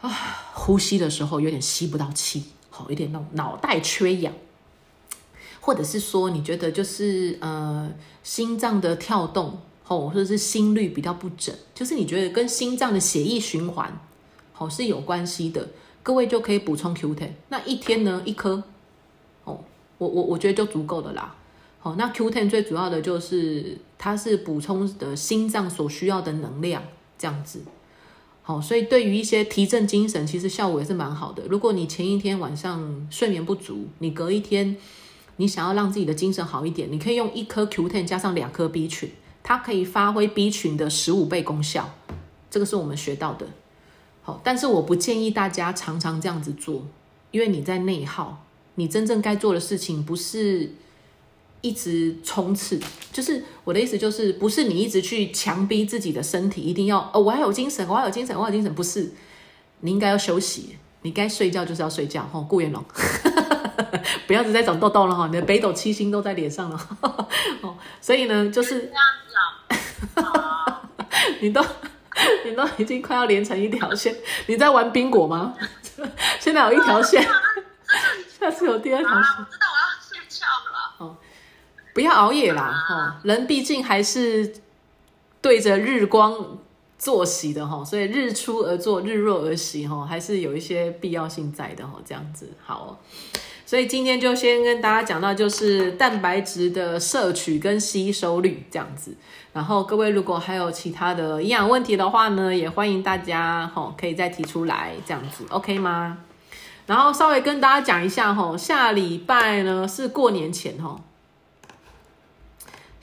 啊呼吸的时候有点吸不到气，好，有点那种脑袋缺氧，或者是说你觉得就是呃心脏的跳动。哦，或者是心率比较不整，就是你觉得跟心脏的血液循环，好是有关系的。各位就可以补充 Q10，那一天呢一颗，哦，我我我觉得就足够的啦。好，那 Q10 最主要的就是它是补充的心脏所需要的能量，这样子。好，所以对于一些提振精神，其实效果也是蛮好的。如果你前一天晚上睡眠不足，你隔一天你想要让自己的精神好一点，你可以用一颗 Q10 加上两颗 B 群。它可以发挥 B 群的十五倍功效，这个是我们学到的。好，但是我不建议大家常常这样子做，因为你在内耗。你真正该做的事情不是一直冲刺，就是我的意思就是，不是你一直去强逼自己的身体一定要哦，我要有精神，我要有精神，我要有精神，不是。你应该要休息，你该睡觉就是要睡觉。哈，顾元龙，不要只在长痘痘了哈，你的北斗七星都在脸上了。哦，所以呢，就是。你都你都已经快要连成一条线，你在玩冰果吗？现在有一条线，下次有第二条线。不要熬夜啦！哈，人毕竟还是对着日光作息的哈，所以日出而作，日落而息哈，还是有一些必要性在的哈。这样子好。所以今天就先跟大家讲到，就是蛋白质的摄取跟吸收率这样子。然后各位如果还有其他的营养问题的话呢，也欢迎大家吼可以再提出来这样子，OK 吗？然后稍微跟大家讲一下吼，下礼拜呢是过年前吼，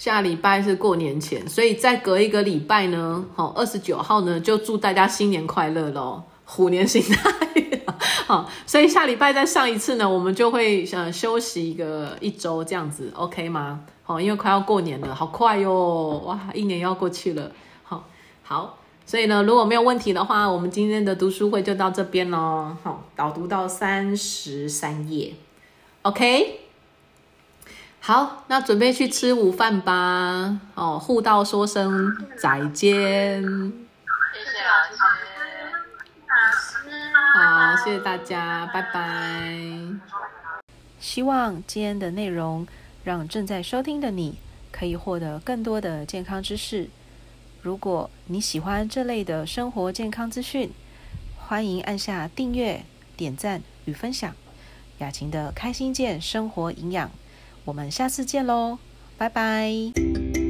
下礼拜是过年前，所以再隔一个礼拜呢，吼二十九号呢就祝大家新年快乐喽，虎年行大运。好，所以下礼拜再上一次呢，我们就会呃休息一个一周这样子，OK 吗？好，因为快要过年了，好快哟，哇，一年要过去了。好，好，所以呢，如果没有问题的话，我们今天的读书会就到这边喽。好，导读到三十三页，OK。好，那准备去吃午饭吧。哦，互道说声再见。谢谢老师。好，谢谢大家，拜拜。希望今天的内容让正在收听的你可以获得更多的健康知识。如果你喜欢这类的生活健康资讯，欢迎按下订阅、点赞与分享。雅琴的开心健生活营养，我们下次见喽，拜拜。